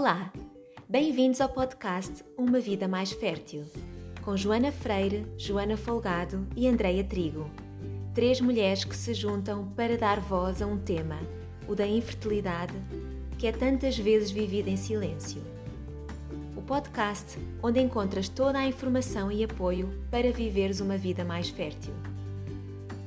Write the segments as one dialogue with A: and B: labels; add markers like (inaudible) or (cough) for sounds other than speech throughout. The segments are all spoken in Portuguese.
A: Olá, bem-vindos ao podcast Uma Vida Mais Fértil, com Joana Freire, Joana Folgado e Andreia Trigo. Três mulheres que se juntam para dar voz a um tema, o da infertilidade, que é tantas vezes vivido em silêncio. O podcast onde encontras toda a informação e apoio para viveres uma vida mais fértil.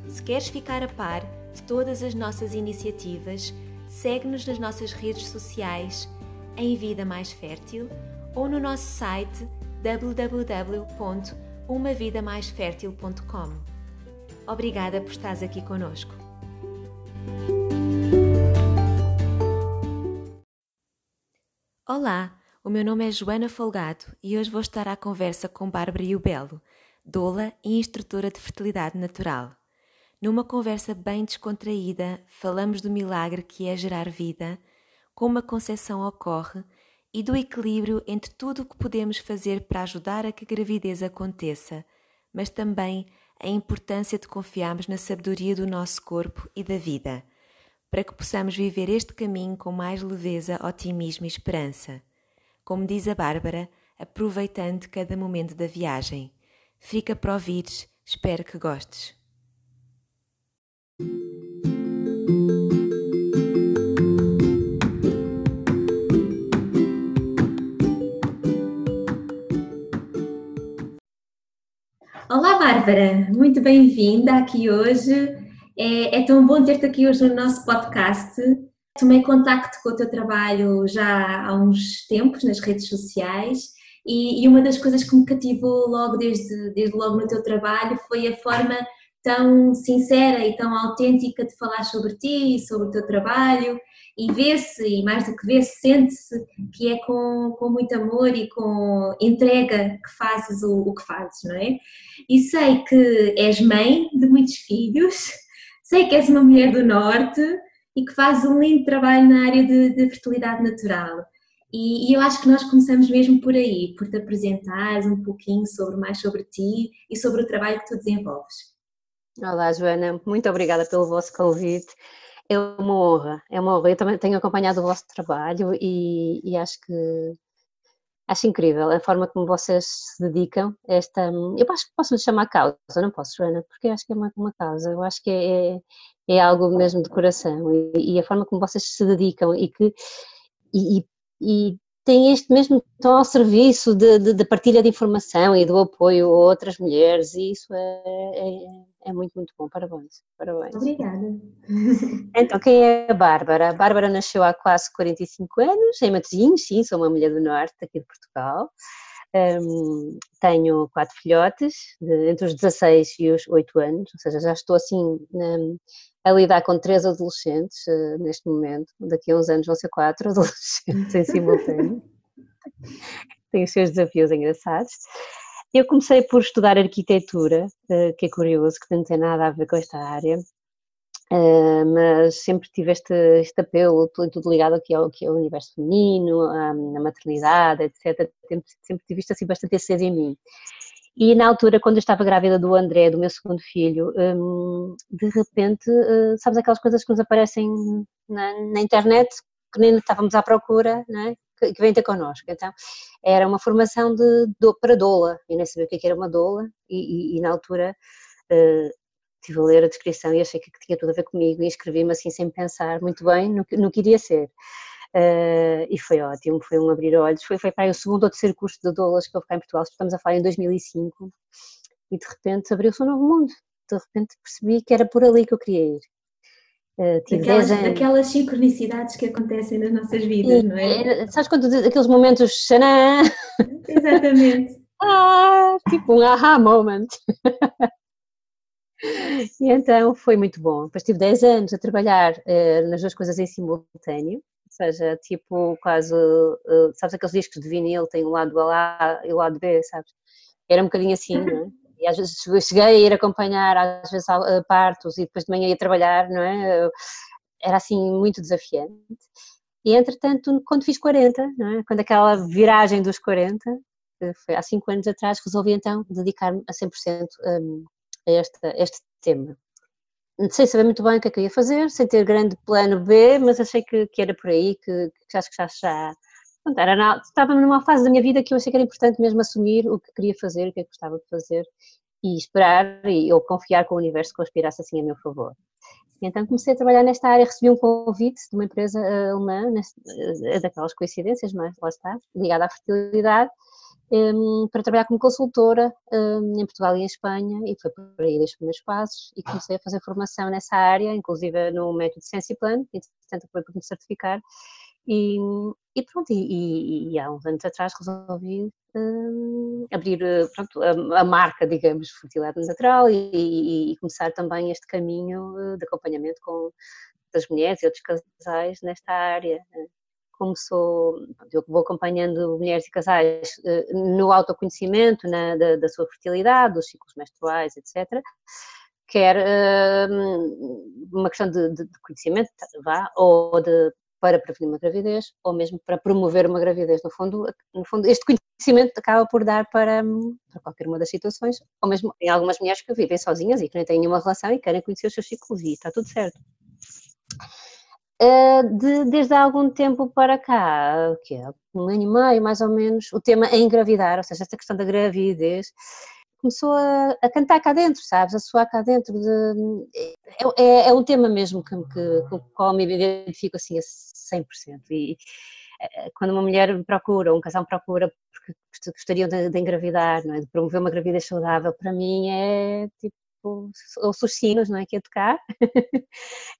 A: Se queres ficar a par de todas as nossas iniciativas, segue-nos nas nossas redes sociais em Vida Mais Fértil ou no nosso site www.umavidamaisfertil.com. Obrigada por estares aqui conosco. Olá, o meu nome é Joana Folgado e hoje vou estar à conversa com Bárbara Iubelo, doula e instrutora de fertilidade natural. Numa conversa bem descontraída, falamos do milagre que é gerar vida, como a concepção ocorre e do equilíbrio entre tudo o que podemos fazer para ajudar a que a gravidez aconteça, mas também a importância de confiarmos na sabedoria do nosso corpo e da vida, para que possamos viver este caminho com mais leveza, otimismo e esperança. Como diz a Bárbara, aproveitando cada momento da viagem. Fica para ouvires, espero que gostes. Olá, Bárbara, muito bem-vinda aqui hoje. É, é, tão bom ter-te aqui hoje no nosso podcast. Tomei contacto com o teu trabalho já há uns tempos nas redes sociais e, e uma das coisas que me cativou logo desde, desde logo no teu trabalho foi a forma tão sincera e tão autêntica de falar sobre ti, sobre o teu trabalho e ver-se, e mais do que ver-se, sente-se que é com, com muito amor e com entrega que fazes o, o que fazes, não é? E sei que és mãe de muitos filhos, (laughs) sei que és uma mulher do Norte e que fazes um lindo trabalho na área de, de fertilidade natural. E, e, eu acho que nós começamos mesmo por aí, por te apresentares um pouquinho sobre mais sobre ti e sobre o trabalho que tu desenvolves.
B: Olá, Joana, muito obrigada pelo vosso convite. É uma honra, é uma honra. Eu também tenho acompanhado o vosso trabalho e, e acho que acho incrível a forma como vocês se dedicam a esta. Eu acho que posso lhe chamar causa, não posso, Joana, porque acho que é uma, uma causa, eu acho que é, é algo mesmo de coração e, e, a forma como vocês se dedicam e que. E, e têm este mesmo tom ao serviço de, de, de, partilha de informação e do apoio a outras mulheres, e isso é, é é muito, muito bom. Parabéns. Parabéns.
A: Obrigada. (laughs)
B: Então, quem é a Bárbara? A Bárbara nasceu há quase 45 anos, em Matosinhos, sim, sou uma mulher do Norte, aqui de Portugal. Um, tenho quatro filhotes, de, entre os 16 e os 8 anos, ou seja, já estou assim a lidar com três adolescentes uh, neste momento. Daqui a uns anos vão ser quatro (laughs) adolescentes em simultâneo. Tem os seus desafios engraçados. Eu comecei por estudar arquitetura, eh, que é curioso, que não tem nada a ver com esta área, eh, mas sempre tive este, este apelo, tudo, tudo ligado aqui ao, universo feminino, à, maternidade, etc. Sempre, sempre tive isto assim bastante aceso em mim. E na altura, quando eu estava grávida do André, do meu segundo filho, hum, de repente, eh, sabes aquelas coisas que nos aparecem na, na internet, que nem estávamos à procura, não é? que, vem ter connosco. Então, era uma formação de, de, para doula, eu nem sabia o que, é era uma doula, e, e, e na altura uh, estive a ler a descrição e achei que tinha tudo a ver comigo e inscrevi-me assim sem pensar muito bem no, no que iria ser. Uh, e foi ótimo, foi um abrir olhos, foi, foi para o segundo ou terceiro curso de doulas que eu fiquei em Portugal, estamos a falar em 2005, e de repente abriu-se um novo mundo, de repente percebi que era por ali que eu queria ir.
A: Uh, daquelas, daquelas, sincronicidades que acontecem nas nossas vidas,
B: e,
A: não é?
B: Sabes quando aqueles momentos xanã?
A: Exatamente. (laughs)
B: ah, tipo um aha moment. (laughs) e então foi muito bom. Depois tive 10 anos a trabalhar uh, nas duas coisas em simultâneo, seja, tipo quase, uh, sabes aqueles discos de vinil, tem o lado A e o lado B, sabes? Era um bocadinho assim, não é? E às vezes cheguei a ir acompanhar, às vezes, partos e depois de manhã ia trabalhar, não é? Era assim muito desafiante. E entretanto, quando fiz 40, é? quando aquela viragem dos 40, foi há 5 anos atrás, resolvi então dedicar-me a 100% hum, a este, a este tema. Sem saber muito bem o que é que eu ia fazer, sem ter grande plano B, mas achei que, que era por aí, que, que acho que já, já, pronto, era na, estava numa fase da minha vida que eu achei que era importante mesmo assumir o que queria fazer, o que é que gostava de fazer e esperar e, ou confiar que o universo conspirasse assim a meu favor. Então comecei a trabalhar nesta área, recebi um convite de uma empresa eh, alemã, eh, daquelas coincidências, mas lá está, ligada à fertilidade, um, para trabalhar como consultora um, em Portugal e em Espanha e foi por aí os primeiros passos e comecei a fazer formação nessa área, inclusive no método Sensiplan, e portanto foi para me certificar. E, e pronto, e, e, e, há uns anos atrás resolvi um, abrir pronto, a, a, marca, digamos, Fertilidade Natural e, começar também este caminho eh, de acompanhamento com das mulheres e outros casais nesta área como sou, eu vou acompanhando mulheres e casais eh, no autoconhecimento na, da, da, sua fertilidade, dos ciclos menstruais, etc., quer uh, uma questão de, de, de, conhecimento, vá, ou de, para prevenir uma gravidez, ou mesmo para promover uma gravidez. No fundo, no fundo este conhecimento acaba por dar para, para qualquer uma das situações, ou mesmo em algumas mulheres que vivem sozinhas e que nem têm nenhuma relação e querem conhecer os seus ciclos e está tudo certo. Eh, de, desde há algum tempo para cá, que é um ano e meio mais ou menos, o tema é engravidar, ou seja, esta questão da gravidez começou a, a cantar cá dentro, sabes, a soar cá dentro. De, é, é, é um tema mesmo que, que, com o qual me identifico assim a 100%. E eh, quando uma mulher procura, um casal procura porque gostariam de, de engravidar, é? de promover uma gravidez saudável, para mim é tipo ouço os sinos, não é, que é tocar, (laughs)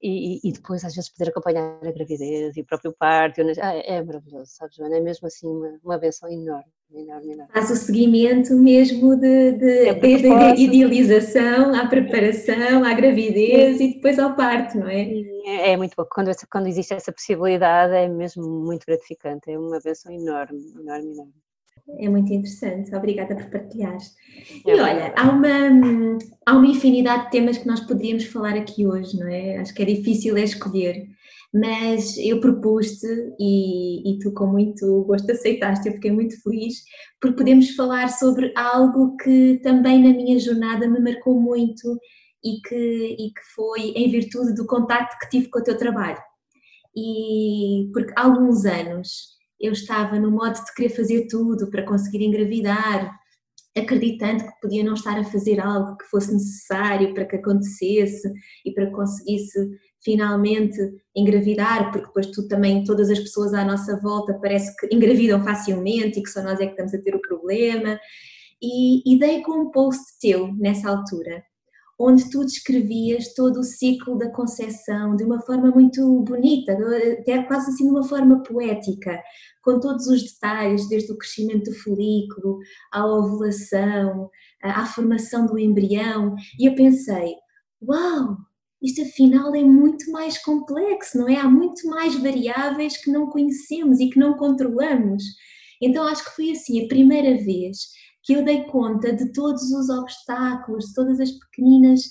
B: e, e, depois às vezes poder acompanhar a gravidez e o próprio parto, ah, é maravilhoso, sabes, Joana, é mesmo assim uma, uma benção enorme. Enorme, enorme.
A: Faz o seguimento mesmo de, de é desde a idealização à preparação, à gravidez e depois ao parto, não é?
B: É, é muito bom. Quando, quando existe essa possibilidade é mesmo muito gratificante, é uma benção enorme, enorme, enorme.
A: É muito interessante, obrigada por partilhares. E é olha, há uma, há uma infinidade de temas que nós poderíamos falar aqui hoje, não é? Acho que é difícil é escolher, mas eu propus-te e, e tu com muito gosto aceitaste, eu fiquei muito feliz, porque podemos falar sobre algo que também na minha jornada me marcou muito e que, e que foi em virtude do contacto que tive com o teu trabalho. E porque há alguns anos eu estava no modo de querer fazer tudo para conseguir engravidar, acreditando que podia não estar a fazer algo que fosse necessário para que acontecesse e para que conseguisse finalmente engravidar, porque depois tu também, todas as pessoas à nossa volta parece que engravidam facilmente e que só nós é que estamos a ter o problema. E, e dei com um post teu nessa altura, onde tu descrevias todo o ciclo da concepção de uma forma muito bonita, até quase assim de uma forma poética, com todos os detalhes, desde o crescimento do folículo, à ovulação, à formação do embrião, e eu pensei, uau, isto afinal é muito mais complexo, não é? Há muito mais variáveis que não conhecemos e que não controlamos. Então acho que foi assim a primeira vez que eu dei conta de todos os obstáculos, de todas as pequeninas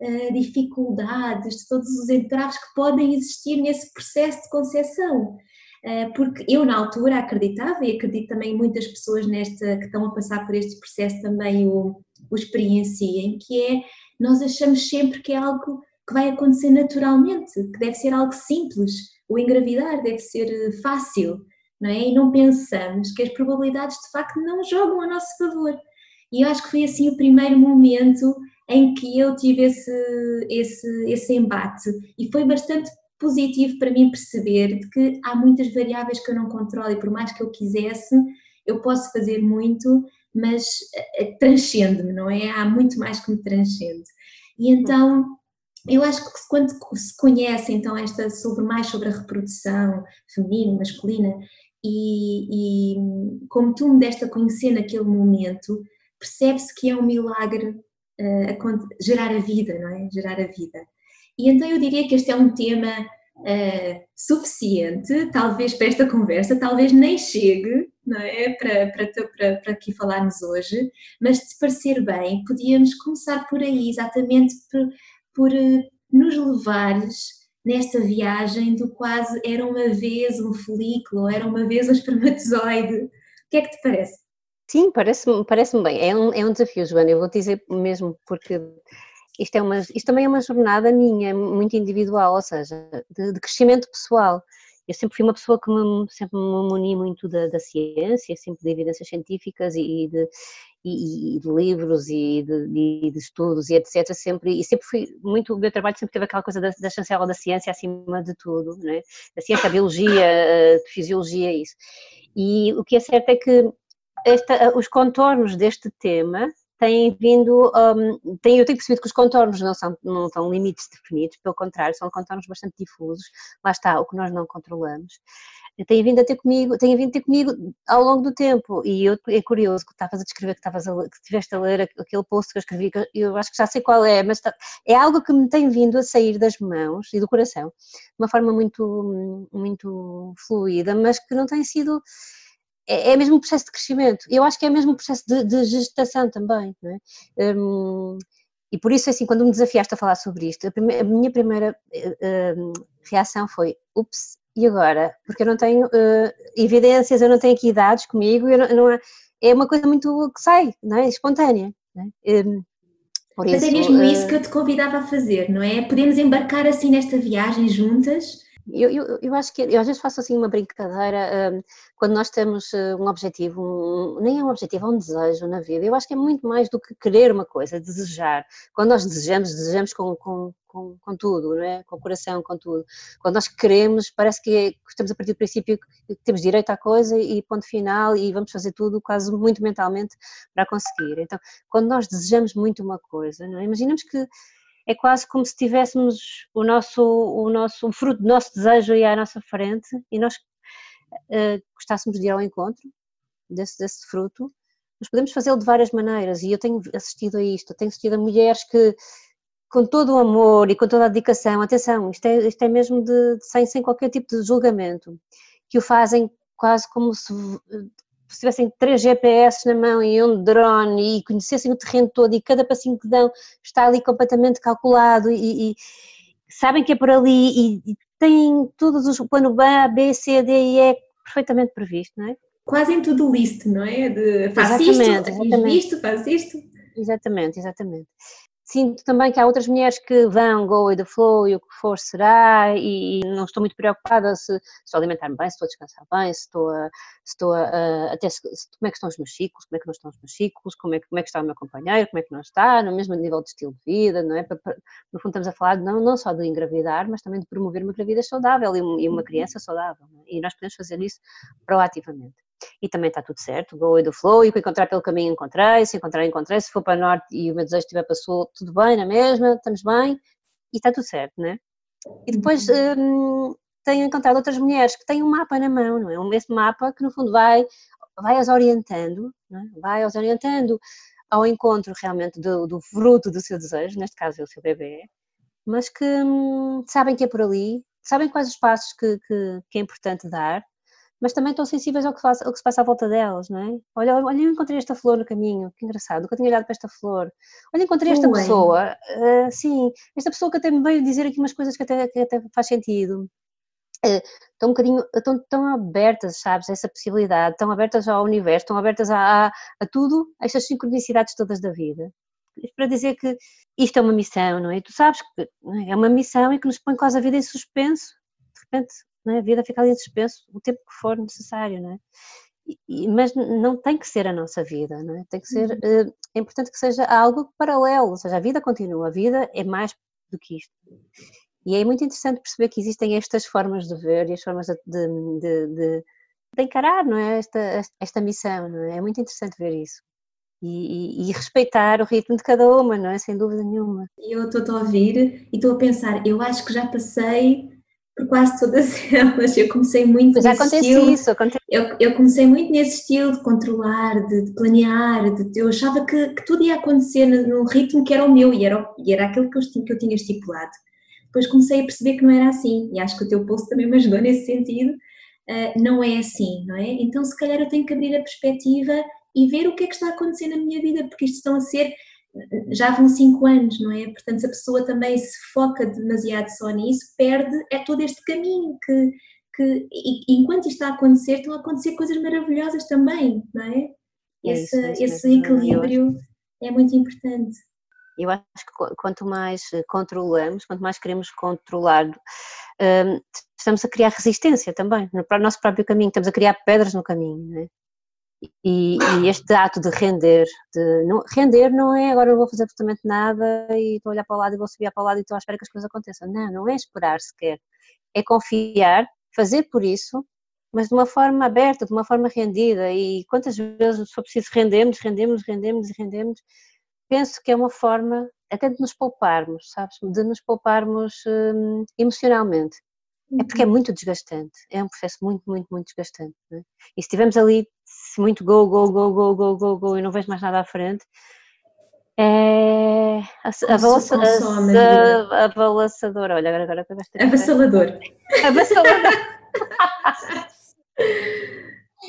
A: uh, dificuldades, de todos os entraves que podem existir nesse processo de concepção. Eh, porque eu na altura acreditava e acredito também muitas pessoas nesta que estão a passar por este processo também o, o experienciem, que é nós achamos sempre que é algo que vai acontecer naturalmente, que deve ser algo simples, o engravidar deve ser eh, fácil, não é? E não pensamos que as probabilidades de facto não jogam a nosso favor. E eu acho que foi assim o primeiro momento em que eu tive esse, esse, esse embate e foi bastante positivo para mim perceber de que há muitas variáveis que eu não controlo e por mais que eu quisesse, eu posso fazer muito, mas eh, eh, transcende-me, não é? Há muito mais que me transcende. E então, eu acho que quando se conhece então esta sobre mais sobre a reprodução feminina, masculina, e, e como tu me deste a conhecer naquele momento, percebe-se que é um milagre uh, gerar a vida, não é? Gerar a vida. E então eu diria que este é um tema uh, suficiente, talvez para esta conversa, talvez nem chegue não é? para, para, para, para aqui falarmos hoje, mas se parecer bem, podíamos começar por aí, exatamente por, por uh, nos levares nesta viagem do quase era uma vez um folículo, era uma vez um espermatozoide. O que é que te parece?
B: Sim, parece-me parece bem. É um, é um desafio, Joana. Eu vou dizer mesmo porque isto, é uma, isto também é uma jornada minha, muito individual, ou seja, de, de crescimento pessoal. eu sempre fui uma pessoa que me, sempre me muni muito da, da ciência, sempre de evidências científicas e de, e, e de livros e de, de, estudos e etc. Sempre, e sempre fui muito, o meu trabalho sempre teve aquela coisa da, da chancela da ciência acima de tudo, né? a ciência, a biologia, a fisiologia, isso. E o que é certo é que esta, os contornos deste tema têm vindo, um, têm, eu tenho percebido que os contornos não são, não são limites definidos, pelo contrário, são contornos bastante difusos, lá está, o que nós não controlamos. Tem vindo a ter comigo, tem vindo ter comigo ao longo do tempo. E eu, é curioso que estavas a descrever, que estavas a, que estiveste a ler aquele post que eu escrevi, que eu acho que já sei qual é, mas está, é algo que me tem vindo a sair das mãos e do coração, de uma forma muito, muito fluida, mas que não tem sido, é, é mesmo um processo de crescimento, eu acho que é mesmo um processo de, de gestação também, não é? Hum, e por isso, assim, quando me desafiaste a falar sobre isto, a, primeira, a minha primeira uh, reação foi: ups, e agora? Porque eu não tenho uh, evidências, eu não tenho aqui dados comigo, eu não, não, é uma coisa muito que sai, não é? Espontânea. Não é? Um,
A: Mas é mesmo uh, isso que eu te convidava a fazer, não é? Podemos embarcar assim nesta viagem juntas
B: eu, eu, eu, acho que eu às vezes faço assim uma brincadeira um, quando nós temos eh, um objetivo, um, nem é um objetivo, é um desejo na vida. Eu acho que é muito mais do que querer uma coisa, desejar. Quando nós desejamos, desejamos com, com, com, com tudo, não é? com o coração, com tudo. Quando nós queremos, parece que, é, estamos a partir do princípio que temos direito à coisa e ponto final e vamos fazer tudo quase muito mentalmente para conseguir. Então, quando nós desejamos muito uma coisa, não é? imaginamos que é quase como se tivéssemos o nosso, o nosso o fruto do nosso desejo aí à nossa frente e nós uh, gostássemos de ir ao encontro desse, desse fruto, mas podemos fazê-lo de várias maneiras e eu tenho assistido a isto, tenho assistido a mulheres que com todo o amor e com toda a dedicação, atenção, isto é, isto é mesmo de, de sem, sem qualquer tipo de julgamento, que o fazem quase como se se tivessem três GPS na mão e um drone e conhecessem o terreno todo e cada passinho que dão está ali completamente calculado e, e sabem que é por ali e, e têm todos os plano A, B, C, D e E perfeitamente previsto, não é?
A: Quase em tudo list, não é? De faz isto, exatamente. isto, faz isto.
B: Exatamente, exatamente sinto também que há outras mulheres que vão, go with the flow e o que for será e, não estou muito preocupada se estou a alimentar-me bem, se estou a descansar bem, se estou a, se estou a, até se, como é que estão os meus ciclos, como é que não estão os meus ciclos, como é, como é que está o meu companheiro, como é que não está, no mesmo nível de estilo de vida, não é? No fundo estamos a falar não, não só de engravidar, mas também de promover uma gravidez saudável e uma criança saudável, é? e nós podemos fazer isso proativamente e também está tudo certo, go with the flow, e o que encontrar pelo caminho encontrei, se encontrar encontrei, se for para norte e o meu desejo estiver para sul, tudo bem na mesma, estamos bem, e está tudo certo, né? E depois hum, tenho encontrado outras mulheres que têm um mapa na mão, não é? Esse mapa que no fundo vai, vai as orientando, é? vai as orientando ao encontro realmente do, do, fruto do seu desejo, neste caso é o seu bebê, mas que hum, sabem que é por ali, sabem quais os passos que, que, que é importante dar mas também estão sensíveis ao que, faz, ao que se passa à volta delas, não é? Olha, olha, eu encontrei esta flor no caminho, que engraçado, nunca tinha olhado para esta flor. Olha, encontrei esta pessoa, uh, sim, esta pessoa que até me veio dizer aqui umas coisas que até, que até faz sentido. Uh, estão um bocadinho, estão tão abertas, sabes, a essa possibilidade, estão abertas ao universo, estão abertas a, a, a tudo, a estas sincronicidades todas da vida. Para dizer que isto é uma missão, não é? E tu sabes que é? é uma missão e que nos põe quase a vida em suspenso. De repente, é? a vida fica ali em suspenso o tempo que for necessário, não é? E, mas não tem que ser a nossa vida, não é? Tem que ser, uhum. uh, é importante que seja algo paralelo, ou seja, a vida continua, a vida é mais do que isto. E é muito interessante perceber que existem estas formas de ver e as formas de, de, de, de encarar, não é? Esta, esta missão, não é? É muito interessante ver isso. E, e, e, respeitar o ritmo de cada uma, não é? Sem dúvida nenhuma.
A: Eu estou a ouvir e estou a pensar, eu acho que já passei por quase todas (laughs) elas. Eu comecei muito
B: Já acontece
A: estilo,
B: isso, acontece.
A: Eu, eu, comecei muito nesse estilo de controlar, de, de planear, de, eu achava que, que, tudo ia acontecer no, ritmo que era o meu e era, e era aquilo que eu, que eu tinha estipulado. Depois comecei a perceber que não era assim e acho que o teu post também me ajudou (laughs) nesse sentido. Uh, não é assim, não é? Então se calhar eu tenho que abrir a perspectiva e ver o que é que está a acontecer na minha vida, porque isto estão a ser já vão cinco anos, não é? Portanto, se a pessoa também se foca demasiado só nisso, perde é todo este caminho que, que e, enquanto isto está a acontecer, estão a acontecer coisas maravilhosas também, não é? Esse, é isso, é esse equilíbrio é muito importante.
B: Eu acho que quanto mais controlamos, quanto mais queremos controlar, hum, estamos a criar resistência também para o nosso próprio caminho, estamos a criar pedras no caminho. Não é? E, e, este ato de render, de não, render não é agora eu vou fazer absolutamente nada e estou a olhar para o lado e vou subir para o lado e estou à espera que as coisas aconteçam. Não, não é esperar sequer. É confiar, fazer por isso, mas de uma forma aberta, de uma forma rendida. E quantas vezes for preciso rendemos, rendemos, rendemos e rendemos, penso que é uma forma até de nos pouparmos, sabes? De nos pouparmos hum, emocionalmente. É porque é uhum. muito desgastante, é um processo muito, muito, muito desgastante. É? E se estivermos ali muito go, go, go, go, go, go, go e não vejo mais nada à frente, é a, balança, a, a, balançadora, olha, agora, agora acabaste
A: de Avassalador. (laughs)
B: Avassalador.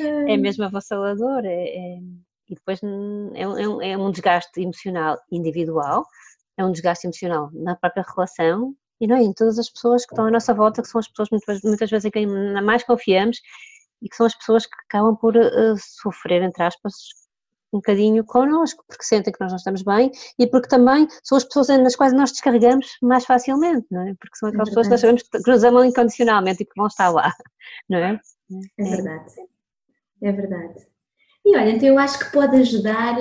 B: (laughs) é mesmo avassalador, é, é, e depois é um, é um desgaste emocional individual, é um desgaste emocional na própria relação e não é em todas as pessoas que estão à nossa volta, que são as pessoas muitas, muitas vezes em quem mais confiamos e que são as pessoas que acabam por uh, sofrer, entre aspas, um bocadinho connosco, porque sentem que nós não estamos bem e porque também são as pessoas nas quais nós descarregamos mais facilmente, não é? Porque são aquelas é pessoas que nós sabemos que nos amam incondicionalmente e que vão estar lá, não é?
A: É verdade, é verdade. E olha, então eu acho que pode ajudar,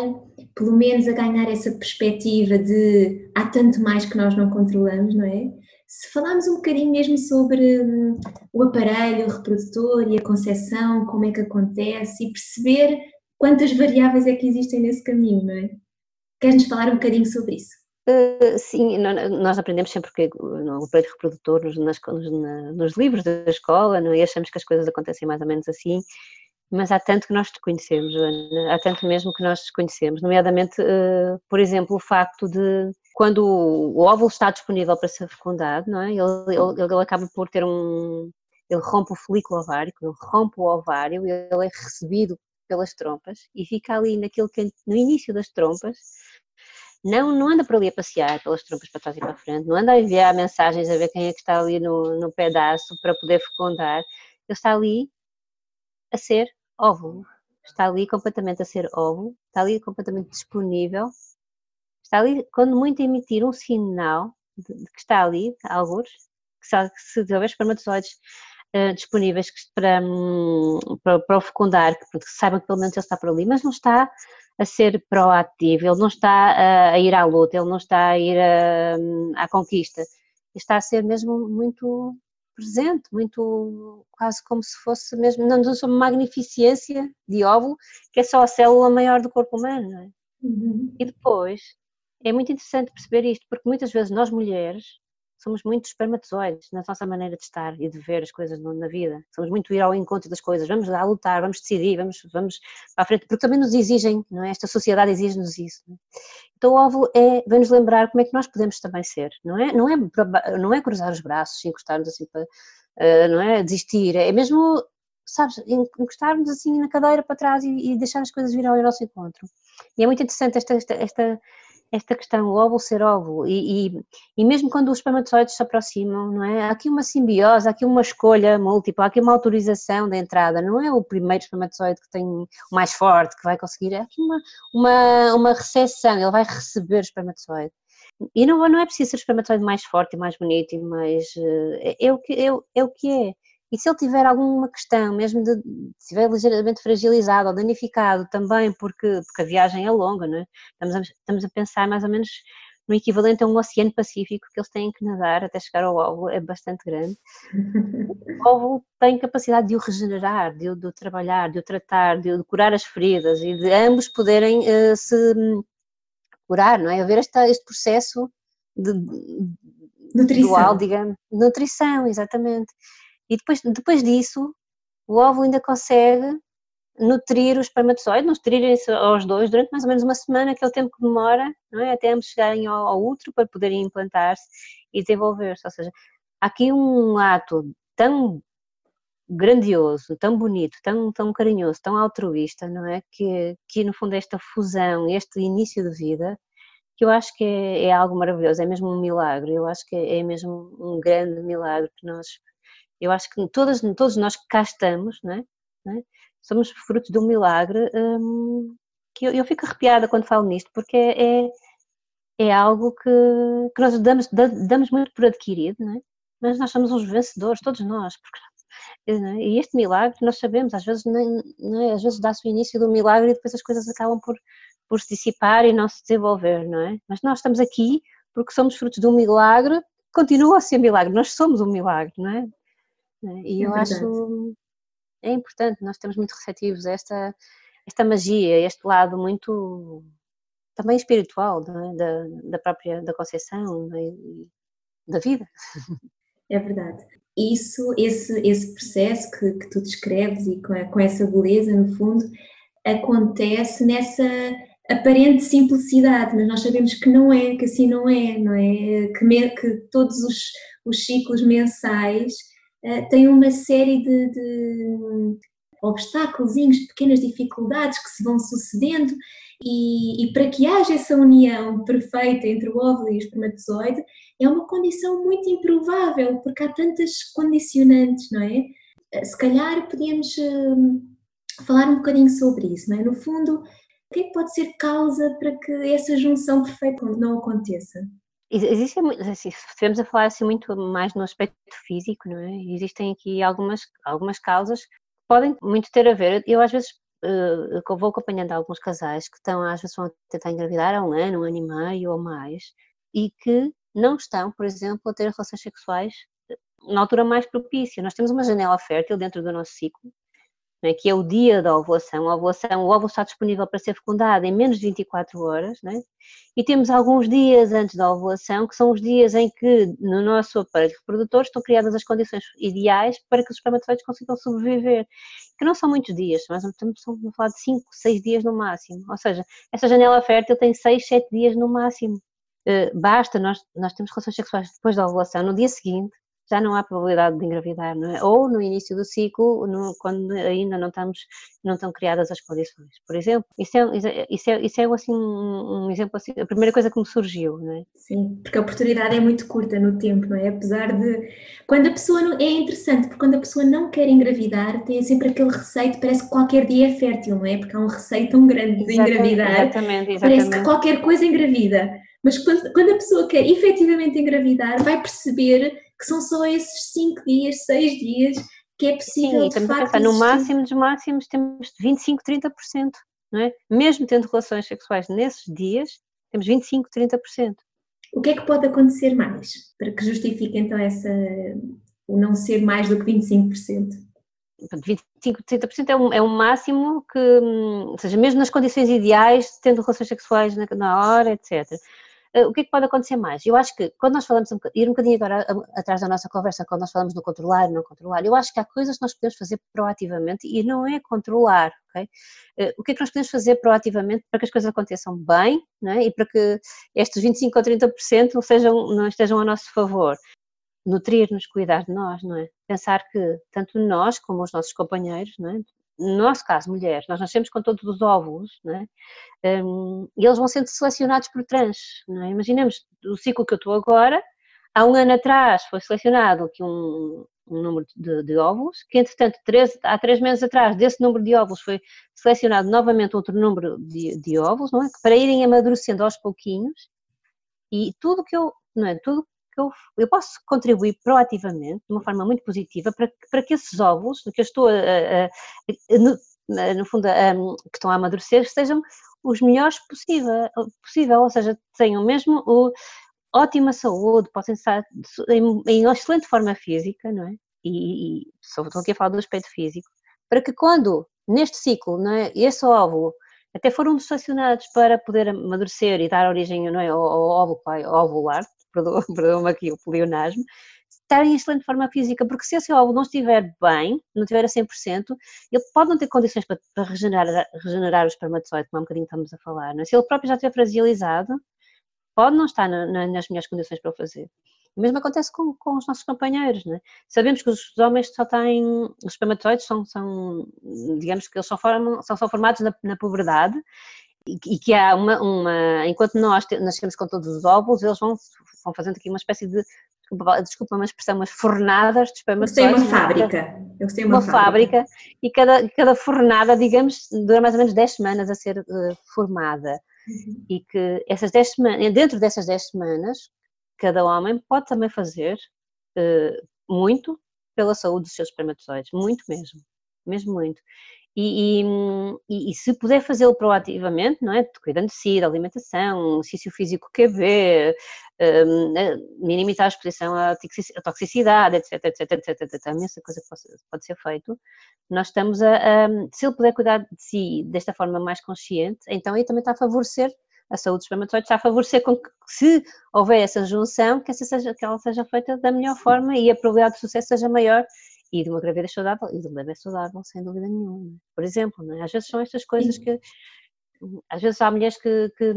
A: pelo menos, a ganhar essa perspectiva de há tanto mais que nós não controlamos, não é? Se falarmos um bocadinho mesmo sobre hum, o aparelho o reprodutor e a concepção, como é que acontece e perceber quantas variáveis é que existem nesse caminho, não é? Queres-nos falar um bocadinho sobre isso?
B: Uh, sim, nós aprendemos sempre que no aparelho reprodutor, nos, nas, nos, nos, livros da escola, não, é? e achamos que as coisas acontecem mais ou menos assim, mas há tanto que nós desconhecemos, Ana, há tanto mesmo que nós desconhecemos, nomeadamente, uh, por exemplo, o facto de quando o óvulo está disponível para ser fecundado, não é? ele, ele, ele acaba por ter um. Ele rompe o folículo ovário, ele rompe o ovário, ele é recebido pelas trompas e fica ali naquilo que no início das trompas não, não anda por ali a passear pelas trompas para trás e para frente, não anda a enviar mensagens a ver quem é que está ali no, no pedaço para poder fecundar, ele está ali a ser óvulo, está ali completamente a ser óvulo, está ali completamente disponível está ali, quando muito, emitir um sinal de, de que está ali, alguns, que se, se houver espermatozoides uh, disponíveis para, um, para, para, o fecundar, que, que saibam que pelo menos ele está por ali, mas não está a ser proativo, ele não está a, a ir à luta, ele não está a ir a, à conquista, está a ser mesmo muito presente, muito quase como se fosse mesmo, não nos uma magnificência de óvulo, que é só a célula maior do corpo humano, não é? Uhum. E depois é muito interessante perceber isto, porque muitas vezes nós mulheres somos muito espermatozoides na nossa maneira de estar e de ver as coisas na vida. Somos muito ir ao encontro das coisas, vamos lá lutar, vamos decidir, vamos, vamos para a frente, porque também nos exigem, não é? Esta sociedade exige-nos isso. É? Então o óvulo é, vem-nos lembrar como é que nós podemos também ser, não é? Não é, não é cruzar os braços, encostarmos assim para, uh, não é? Desistir, é mesmo, sabes, encostarmos assim na cadeira para trás e, e deixar as coisas vir ao nosso encontro. E é muito interessante esta, esta, esta esta questão, o óvulo ser óvulo, e, e, e, mesmo quando os espermatozoides se aproximam, não é? Há aqui uma simbiose, há aqui uma escolha múltipla, há aqui uma autorização da entrada, não é o primeiro espermatozoide que tem o mais forte, que vai conseguir, é aqui uma, uma, uma recepção, ele vai receber o espermatozoide. E não, não é preciso ser o espermatozoide mais forte e mais bonito, e mais, eh, é, é, o que, é, é o que é. E se ele tiver alguma questão, mesmo de, se estiver ligeiramente fragilizado ou danificado também, porque, porque a viagem é longa, não é? estamos, a, estamos a pensar mais ou menos no equivalente a um oceano pacífico que eles têm que nadar até chegar ao óvulo, é bastante grande. (laughs) O óvulo tem capacidade de o regenerar, de o, de o trabalhar, de o tratar, de, o, de curar as feridas e de ambos poderem uh, se curar, não é? Haver este, este processo de,
A: nutrição. dual,
B: digamos, nutrição, exatamente. E depois, depois disso, o óvulo ainda consegue nutrir o espermatozoide, nutrirem-se aos dois durante mais ou menos uma semana, que é tempo que demora não é? até ambos chegarem ao, ao útero para poderem implantar-se e desenvolver-se. Ou seja, há aqui um ato tão grandioso, tão bonito, tão, tão carinhoso, tão altruísta, não é? Que, que no fundo esta fusão, este início de vida, que eu acho que é, é algo maravilhoso, é mesmo um milagre, eu acho que é, é mesmo um grande milagre que nós eu acho que todas, todos nós que cá estamos, é? É? somos frutos de um milagre hum, que eu, eu, fico arrepiada quando falo nisto, porque é, é, é algo que, que nós damos, damos muito por adquirido, não é? mas nós somos uns vencedores, todos nós, porque é? e este milagre nós sabemos, às vezes, é? vezes dá-se o início do milagre e depois as coisas acabam por, por se dissipar e não se desenvolver, não é? Mas nós estamos aqui porque somos frutos de um milagre, continua a ser milagre, nós somos um milagre, não é? E é eu acho é importante, nós estamos muito receptivos a esta, esta magia, este lado muito também espiritual é? da, da própria da Conceição é? da vida.
A: É verdade. Isso, esse, esse processo que, que tu descreves e com, com essa beleza, no fundo, acontece nessa aparente simplicidade, mas nós sabemos que não é, que assim não é, não é? Que, que todos os, os ciclos mensais uh, têm uma série de, de obstáculos, pequenas dificuldades que se vão sucedendo e, e, para que haja essa união perfeita entre o óvulo e o espermatozoide, é uma condição muito improvável, porque há tantas condicionantes, não é? Eh, se calhar podíamos hum, falar um bocadinho sobre isso, não é? No fundo, o que é que pode ser causa para que essa junção perfeita não aconteça?
B: Existem, assim, se a falar assim muito mais no aspecto físico, não é? Existem aqui algumas, algumas causas que podem muito ter a ver. Eu às vezes eu vou acompanhando alguns casais que estão, às vezes, vão tentar engravidar há um ano, um ano e meio ou mais, e que não estão, por exemplo, a ter relações sexuais eh, na altura mais propícia. Nós temos uma janela fértil dentro do nosso ciclo, né, que é o dia da ovulação. A o óvulo está disponível para ser fecundado em menos de 24 horas, né? e temos alguns dias antes da ovulação, que são os dias em que no nosso aparelho reprodutor estão criadas as condições ideais para que os espermatozoides consigam sobreviver, que não são muitos dias, mas estamos a falar de 5, 6 dias no máximo. Ou seja, essa janela fértil tem 6, 7 dias no máximo. Uh, basta, nós, nós temos relações sexuais depois da ovulação, no dia seguinte, já não há probabilidade de engravidar, não é? Ou no início do ciclo, no, quando ainda não estamos, não estão criadas as condições. Por exemplo, isso é, isso é, isso é assim, um exemplo assim, a primeira coisa que me surgiu, não é?
A: Sim, porque a oportunidade é muito curta no tempo, não é? Apesar de, quando a pessoa não, é interessante, porque quando a pessoa não quer engravidar, tem sempre aquele receio, parece que qualquer dia é fértil, não é? Porque há um receio tão grande de engravidar,
B: exatamente, exatamente.
A: parece que qualquer coisa engravida. Mas quando, quando a pessoa quer efetivamente engravidar, vai perceber que são só esses 5 dias, 6 dias que é possível. Sim,
B: estamos facto, pensar, no máximo dos máximos temos 25, 30%, não é? Mesmo tendo relações sexuais nesses dias, temos 25, 30%.
A: O que é que pode acontecer mais para que justifique então essa, o não ser mais do que 25%?
B: 25, 30% é um, é um máximo que, ou seja, mesmo nas condições ideais, tendo relações sexuais na, na hora, etc. Uh, o que é que pode acontecer mais? Eu acho que quando nós falamos, um ir um bocadinho agora atrás da nossa conversa, quando nós falamos no controlar e não controlar, eu acho que há coisas que nós podemos fazer proativamente e não é controlar, ok? Uh, o que é que nós podemos fazer proativamente para que as coisas aconteçam bem é? e para que estes 25 ou 30% não, sejam, não estejam a nosso favor? Nutrir-nos, cuidar de nós, não é? Pensar que tanto nós como os nossos companheiros, não é? No nosso caso, mulheres, nós nascemos com todos os óvulos, é? um, e eles vão sendo selecionados por trans. É? Imaginemos o ciclo que eu estou agora, há um ano atrás foi selecionado aqui um, um número de, de, óvulos, que entretanto, três, há três meses atrás, desse número de óvulos foi selecionado novamente outro número de, de óvulos, não é? para irem amadurecendo aos pouquinhos, e tudo que eu, não é? Tudo que eu, eu posso contribuir proativamente, de uma forma muito positiva, para, para que esses óvulos, que eu estou a, a, a, no, no, fundo, que estão a amadurecer, sejam os melhores possível, possível ou seja, tenham mesmo o, ótima saúde, possam estar em, em excelente forma física, não é? E, e estou aqui a falar do aspecto físico, para que quando, neste ciclo, não é, esse óvulo até foram selecionados para poder amadurecer e dar origem não é, ao, ao óvulo, ao ovular, (laughs) perdoa-me aqui o pleonasmo, estar em excelente forma física, porque se esse óvulo não estiver bem, não estiver a 100%, ele pode não ter condições para, para regenerar, regenerar o espermatozoide, como há um bocadinho estamos a falar. É? Se ele próprio já estiver fragilizado, pode não estar na, na, nas melhores condições para o fazer. O mesmo acontece com, com os nossos companheiros, é? Sabemos que os homens só têm, os espermatozoides são, são digamos que eles são, formam, são formados na, na puberdade e que há uma, uma enquanto nós nascemos com todos os óvulos, eles vão, vão fazendo aqui uma espécie de, desculpa, uma expressão, umas fornadas de espermatozoides.
A: Eu sei uma fábrica.
B: Eu sei uma, uma fábrica. fábrica. e cada, cada fornada, digamos, dura mais ou menos 10 semanas a ser uh, formada. uhum. e que essas 10 semanas, dentro dessas 10 semanas, cada homem pode também fazer uh, muito pela saúde dos seus espermatozoides, muito mesmo, mesmo muito. E, e, e, se puder fazê-lo proativamente, não é? Cuidando de si, da alimentação, exercício físico QB, um, né? minimizar a exposição à toxicidade, etc, etc, etc, etc, imensa coisa que pode, pode ser feito, nós estamos a, a, se ele puder cuidar de si desta forma mais consciente, então aí também está a favorecer a saúde dos espermatozoides, está a favorecer com que, se houver essa junção, que, essa seja, que ela seja feita da melhor forma e a probabilidade de sucesso seja maior e de uma gravidez saudável e de um bebê saudável, sem dúvida nenhuma. Por exemplo, é? às vezes são estas coisas Sim. que. Às vezes há mulheres que, que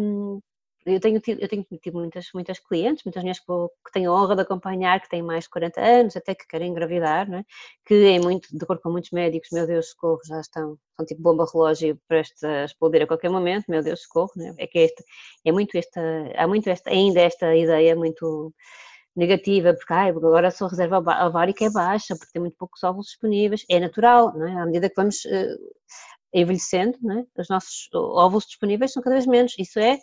B: eu tenho tido, eu tenho tido muitas, muitas clientes, muitas mulheres que, que tenho a honra de acompanhar, que têm mais de 40 anos, até que querem engravidar, é? que é muito, de acordo com muitos médicos, meu Deus, socorro, já estão, são tipo bomba relógio prestes a explodir a qualquer momento, meu Deus, socorro, é? é que é, este, é muito esta, há muito esta, ainda esta ideia muito negativa, porque ai, agora a sua reserva ovárica é baixa, porque tem muito poucos óvulos disponíveis, é natural, não é? à medida que vamos uh, envelhecendo, não é? os nossos óvulos disponíveis são cada vez menos, isso é,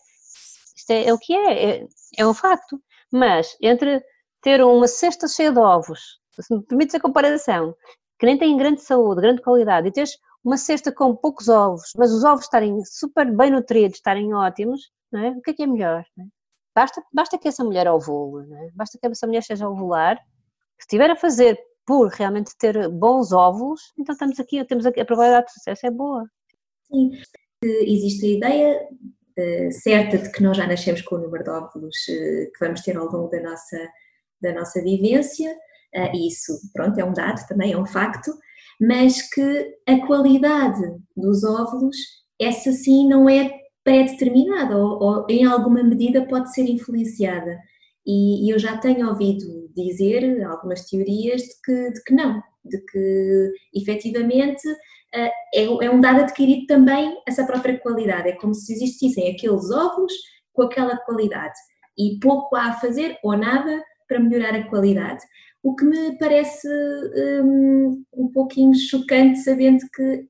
B: isto é, é o que é, é, é um facto, mas entre ter uma cesta cheia de ovos, se me permites a comparação, que nem tem grande saúde, grande qualidade, e teres uma cesta com poucos ovos, mas os ovos estarem super bem nutridos, estarem ótimos, não é? o que é que é melhor? É? Basta, basta que essa mulher ovule, né? basta que essa mulher seja ovular, se estiver a fazer por realmente ter bons óvulos, então estamos aqui, temos aqui, a probabilidade de sucesso é boa.
A: Sim, existe a ideia uh, certa de que nós já nascemos com o número de óvulos uh, que vamos ter ao longo da nossa, da nossa vivência, uh, e isso, pronto, é um dado, também é um facto, mas que a qualidade dos óvulos, essa sim não é pré-determinada ou, ou, em alguma medida pode ser influenciada. E, e, eu já tenho ouvido dizer algumas teorias de que, de que não, de que efetivamente uh, é, é, um dado adquirido também essa própria qualidade. É como se existissem aqueles óvulos com aquela qualidade e pouco há a fazer ou nada para melhorar a qualidade. O que me parece um, um pouquinho chocante, sabendo que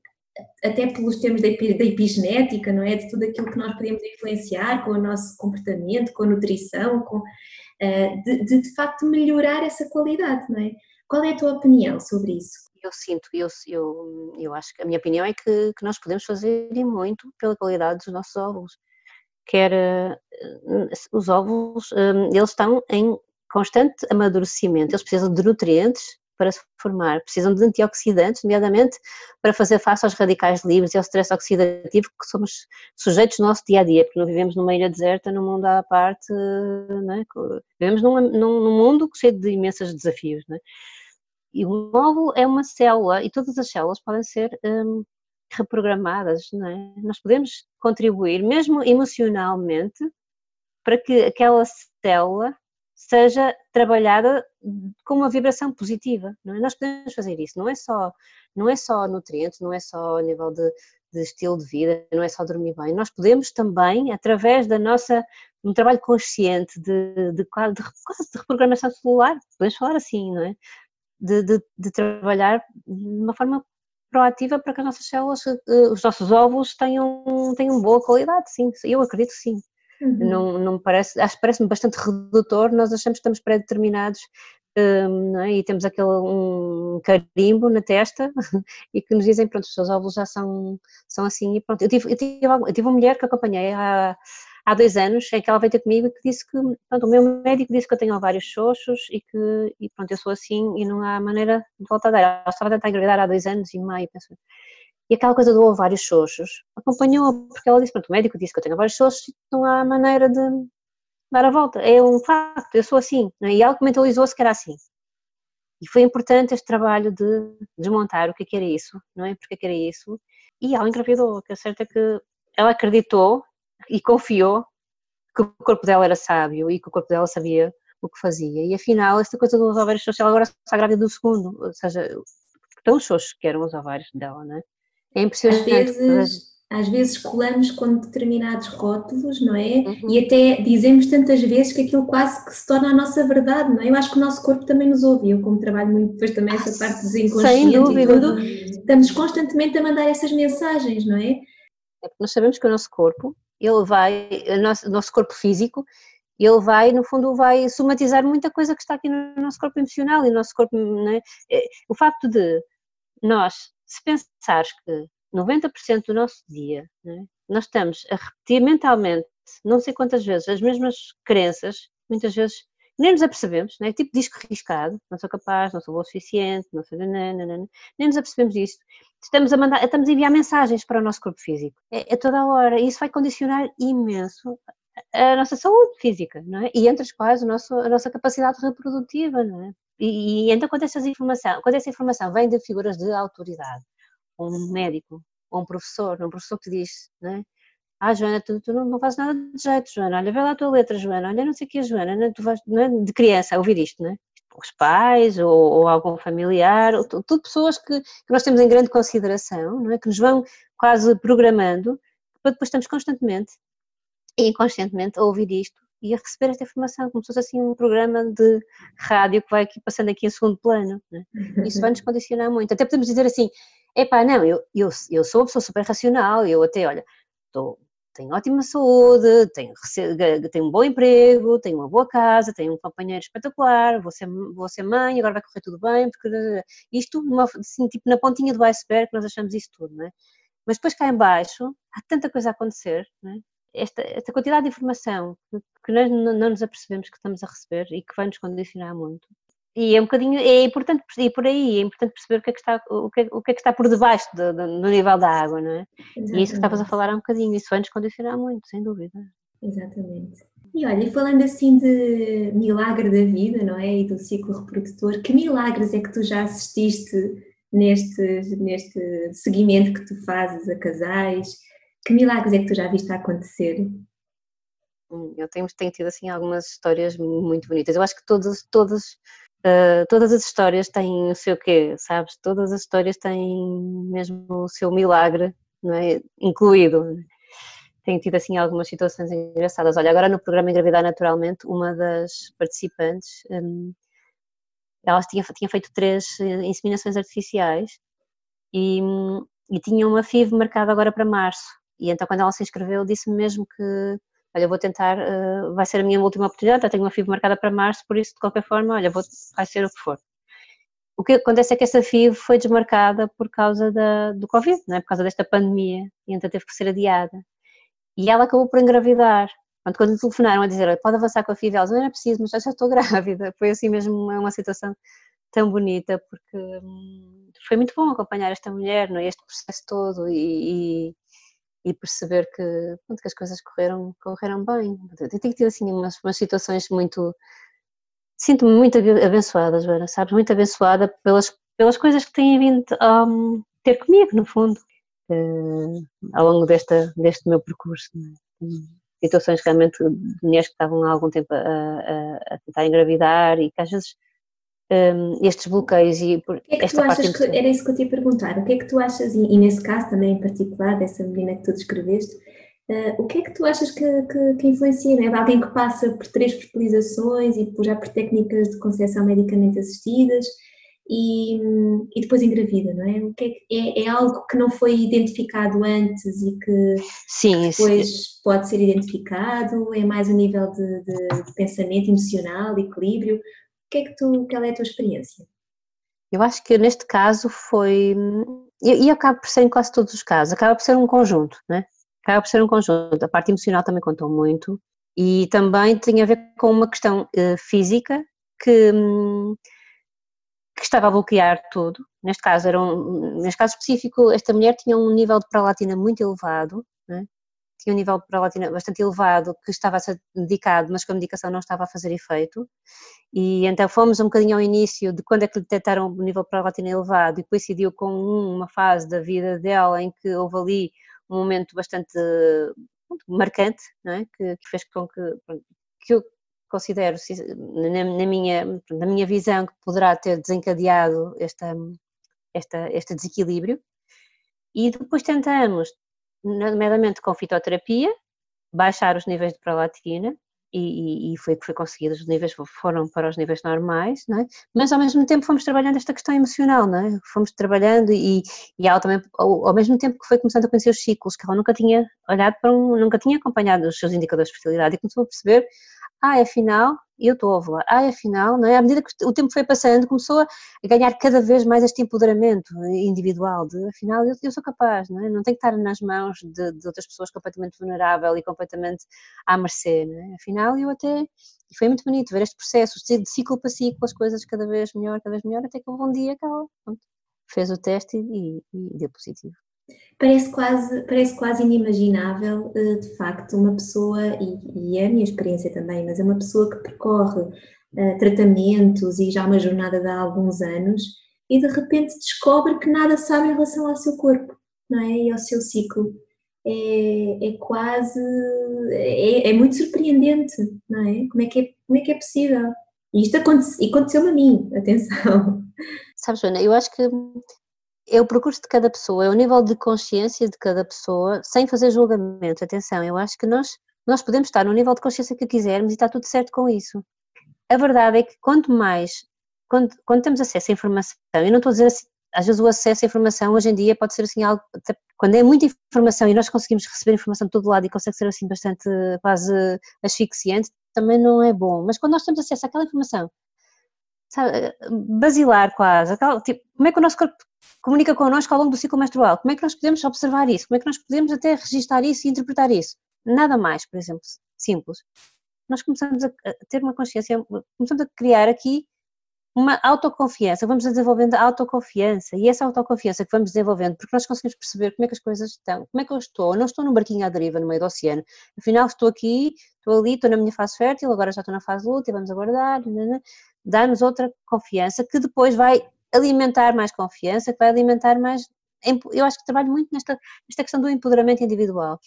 A: até pelos termos da epigenética, não é? De tudo aquilo que nós podemos influenciar com o nosso comportamento, com a nutrição, com, uh, de, de, de facto melhorar essa qualidade, não é? Qual é a tua opinião sobre isso?
B: Eu sinto, eu, eu, eu acho que a minha opinião é que, que nós podemos fazer e muito pela qualidade dos nossos óvulos. Quer uh, os óvulos, um, eles estão em constante amadurecimento, eles precisam de nutrientes para se formar. Precisam de antioxidantes, nomeadamente para fazer face aos radicais livres e ao stress oxidativo que somos sujeitos no nosso dia a dia, porque não vivemos numa ilha deserta, num mundo à parte, é? vivemos num, num, mundo cheio de imensos desafios. É? E o óvulo é uma célula e todas as células podem ser hum, reprogramadas. É? Nós podemos contribuir, mesmo emocionalmente, para que aquela célula seja trabalhada com uma vibração positiva. Não é? Nós podemos fazer isso, não é só, não é só nutrientes, não é só a nível de, de estilo de vida, não é só dormir bem. Nós podemos também, através da nossa um trabalho consciente de, de, de, quase de reprogramação celular, podemos falar assim, não é? De, de, de, trabalhar de uma forma proativa para que as nossas células, eh, os nossos óvulos tenham, tenham boa qualidade, sim, eu acredito sim. Uhum. Não, não parece, acho que parece-me bastante redutor, nós achamos que estamos pré-determinados um, é? e temos aquele um carimbo na testa (laughs) e que nos dizem, pronto, os seus óvulos já são, são assim e pronto. Eu tive, eu tive, eu tive uma mulher que acompanhei há, há dois anos, em que ela veio ter comigo e que disse que, pronto, o meu médico disse que eu tenho vários xoxos e que, e pronto, eu sou assim e não há maneira de voltar a dar. Ela estava a tentar engravidar há dois anos e meio, penso, e aquela coisa do ovários xoxos acompanhou porque ela disse, pronto, o médico disse que eu tenho vários xoxos e não há maneira de dar a volta. É um facto, eu sou assim. É? E ela mentalizou-se que era assim. E foi importante este trabalho de desmontar o que, é que era isso, não é? Porque é que era isso. E ela engravidou, que é certo é que ela acreditou e confiou que o corpo dela era sábio e que o corpo dela sabia o que fazia. E afinal, esta coisa dos ovários ela agora está grávida do segundo, ou seja, tão xoxos que eram os ovários dela, não é?
A: É impressionante. Às vezes, às vezes colamos com determinados rótulos, não é? Uhum. E até dizemos tantas vezes que aquilo quase que se torna a nossa verdade, não é? Eu acho que o nosso corpo também nos ouve, eu como trabalho muito depois também essa parte dos inconscientes e tudo, estamos constantemente a mandar essas mensagens, não é?
B: É porque nós sabemos que o nosso corpo ele vai, o nosso, o nosso corpo físico, ele vai, no fundo, vai somatizar muita coisa que está aqui no nosso corpo emocional e no nosso corpo, né? o facto de nós, se pensares que 90% do nosso dia, né, nós estamos a repetir mentalmente, não sei quantas vezes, as mesmas crenças, muitas vezes nem nos apercebemos, né? tipo disco riscado, não sou capaz, não sou o suficiente, não sou nananana, nem nos apercebemos disso. Estamos a, mandar, estamos a enviar mensagens para o nosso corpo físico, é, é toda a hora, e isso vai condicionar imenso a nossa saúde física, não é? E entre as quais a nossa, a nossa capacidade reprodutiva, não é? E, e então quando, essas informação, quando essa informação vem de figuras de autoridade, um médico, ou um professor, um professor que diz, não é? Ah, Joana, tu, tu não, não, fazes nada de jeito, Joana. Olha, vê lá a tua letra, Joana. Olha, não sei o que é, Joana. Não, tu vais, não é? De criança a ouvir isto, não é? Os pais ou, ou algum familiar, ou, tudo pessoas que, que, nós temos em grande consideração, não é? Que nos vão quase programando, para depois estamos constantemente e inconscientemente a ouvir isto e a receber esta informação, como se fosse assim um programa de rádio que vai aqui passando aqui em segundo plano. É? (laughs) Isso vai nos condicionar muito. Até podemos dizer assim, epá, não, eu, eu, eu sou uma pessoa super racional, eu até, olha, estou tenho ótima saúde, tenho, tenho um bom emprego, tenho uma boa casa, tenho um companheiro espetacular, vou ser, vou ser mãe, agora vai correr tudo bem, porque isto, numa, assim, tipo na pontinha do iceberg, nós achamos isso tudo, não é? Mas depois cá em baixo, há tanta coisa a acontecer, não é? Esta, esta quantidade de informação que, nós não, nos apercebemos que estamos a receber e que vai nos condicionar muito. E é um bocadinho, é importante, e por aí, é importante perceber o que é que está, o que é, o que, é que está por debaixo do, do, nível da água, não é? Exatamente. E é isso que estavas a falar há um bocadinho, isso vai nos condicionar muito, sem dúvida.
A: Exatamente. E olha, falando assim de milagre da vida, não é? E do ciclo reprodutor, que milagres é que tu já assististe neste, neste seguimento que tu fazes a casais? Que milagres é que tu já viste acontecer?
B: Hum, eu tenho, tenho tido assim algumas histórias muito bonitas. Eu acho que todas, todas, uh, todas as histórias têm o seu quê, sabes? Todas as histórias têm mesmo o seu milagre, não é? Incluído. Tenho tido assim algumas situações engraçadas. Olha, agora no programa Engravidar Naturalmente, uma das participantes, um, elas tinha, tinha feito três eh, inseminações artificiais e, hum, e tinha uma FIV marcada agora para março. E então, quando ela se inscreveu, disse-me mesmo que, olha, vou tentar, uh, vai ser a minha última oportunidade, já tenho uma FIB marcada para março, por isso, de qualquer forma, olha, vou, vai ser o que for. O que acontece é que essa FIV foi desmarcada por causa da, do Covid, não é? por causa desta pandemia, e então teve que ser adiada. E ela acabou por engravidar. Portanto, quando telefonaram a dizer, pode avançar com a FIV, ela disse, não era preciso, mas já, já estou grávida. (laughs) Foi assim mesmo uma, uma situação tão bonita, porque hum, foi muito bom acompanhar esta mulher, não é? este processo todo e, e e perceber que, pronto, que as coisas correram, correram bem. Eu tenho tido assim umas, umas situações muito. Sinto-me muito abençoada, Joana, sabes? Muito abençoada pelas, pelas coisas que têm vindo a um, ter comigo, no fundo, uh, ao longo desta, deste meu percurso. É? Situações realmente de mulheres que estavam há algum tempo a, a, a tentar engravidar e que às vezes um, estes bloqueios e
A: por, que é que esta tu achas que, era isso que eu te ia perguntar, o que é que tu achas, e, e nesse caso também em particular, dessa menina que tu descreveste, uh, o que é que tu achas que, que, que influencia, né? alguém que passa por três fertilizações e por, já por técnicas de concepção medicamente assistidas e, e depois engravida, não é? O que é, que, é, é, algo que não foi identificado antes e que,
B: sim,
A: depois pode ser identificado, é mais a nível de, de, de pensamento emocional, equilíbrio, que é que tu, qual é a tua experiência?
B: Eu acho que neste caso foi, e, acaba por ser em quase todos os casos, acaba por ser um conjunto, né? Acaba por ser um conjunto. A parte emocional também contou muito e também tinha a ver com uma questão uh, física que, que estava a bloquear tudo. Neste caso, era um, neste caso específico, esta mulher tinha um nível de prolatina muito elevado, né? Tinha um nível de prolatina bastante elevado que estava a ser dedicado, mas que a medicação não estava a fazer efeito. E então fomos um bocadinho ao início de quando é que lhe detectaram o nível de prolatina elevado e coincidiu com uma fase da vida dela em que houve ali um momento bastante marcante, não é? que, fez com que, que eu considero, na, minha, na minha visão, que poderá ter desencadeado esta, esta, este desequilíbrio. E depois tentamos nomeadamente com fitoterapia, baixar os níveis de prolatina, e, e foi que foi conseguido, os níveis foram para os níveis normais, é? mas ao mesmo tempo fomos trabalhando esta questão emocional, é? fomos trabalhando e, e ela também, ao, ao, mesmo tempo que foi começando a conhecer os ciclos, que ela nunca tinha olhado para um, nunca tinha acompanhado os seus indicadores de fertilidade e começou a perceber, ah, afinal, eu estou a ovular, ah, afinal, não é? À medida que o tempo foi passando, começou a ganhar cada vez mais este empoderamento individual, de afinal, eu, eu sou capaz, não é? Não tenho que estar nas mãos de, de outras pessoas completamente vulnerável e completamente à mercê, não é? Afinal, eu até, e foi muito bonito ver este processo, de ciclo para ciclo, as coisas cada vez melhor, cada vez melhor, até que um dia que pronto, fez o teste e, e deu positivo.
A: Parece quase, parece quase inimaginável, eh, de facto, uma pessoa, e, e é a minha experiência também, mas é uma pessoa que percorre uh, tratamentos e já uma jornada de há alguns anos e de repente descobre que nada sabe em relação ao seu corpo não é? e ao seu ciclo. É, é quase, é, é, muito surpreendente, não é? Como é que é, como é, que é possível? E isto aconteceu, aconteceu a mim, atenção.
B: Sabes, Joana, eu acho que é o percurso de cada pessoa, é o nível de consciência de cada pessoa, sem fazer julgamento. Atenção, eu acho que nós, nós podemos estar no nível de consciência que quisermos e está tudo certo com isso. A verdade é que quanto mais, quando, quando temos acesso à informação, eu não estou a dizer assim, às vezes o acesso à informação hoje em dia pode ser assim algo, quando é muita informação e nós conseguimos receber informação de todo lado e consegue ser assim bastante quase asfixiante, também não é bom. Mas quando nós temos acesso àquela informação, sabe, basilar quase, aquela, tipo, como é que o nosso corpo comunica connosco ao longo do ciclo menstrual. Como é que nós podemos observar isso? Como é que nós podemos até registar isso e interpretar isso? Nada mais, por exemplo, simples. Nós começamos a ter uma consciência, começamos a criar aqui uma autoconfiança, vamos desenvolvendo autoconfiança e essa autoconfiança que vamos desenvolvendo, porque nós conseguimos perceber como é que as coisas estão, como é que eu estou, eu não estou num barquinho à deriva no meio do oceano, afinal estou aqui, estou ali, estou na minha fase fértil, agora já estou na fase e vamos aguardar, dá-nos outra confiança que depois vai alimentar mais confiança, que vai alimentar mais. Eu acho que trabalho muito nesta, nesta questão do empoderamento individual.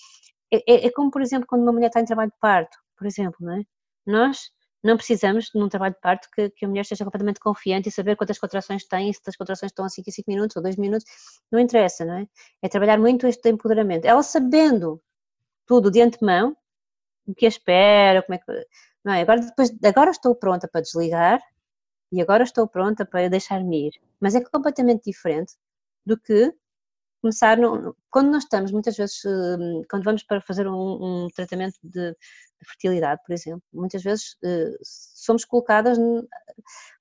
B: É, é, é como, por exemplo, quando uma mulher está em trabalho de parto, por exemplo, não é? Nós não precisamos, num trabalho de parto, que, que, a mulher esteja completamente confiante e saber quantas contrações tem, se as contrações estão a 5 5 minutos ou 2 minutos, não interessa, não é? É trabalhar muito este empoderamento. Ela sabendo tudo de antemão, o que espera, como é que. Não é? Agora, depois, agora estou pronta para desligar e agora estou pronta para deixar-me ir. Mas é completamente diferente do que começar no, quando nós estamos muitas vezes hum, quando vamos para fazer um, um tratamento de, de, fertilidade por exemplo muitas vezes uh, somos colocadas um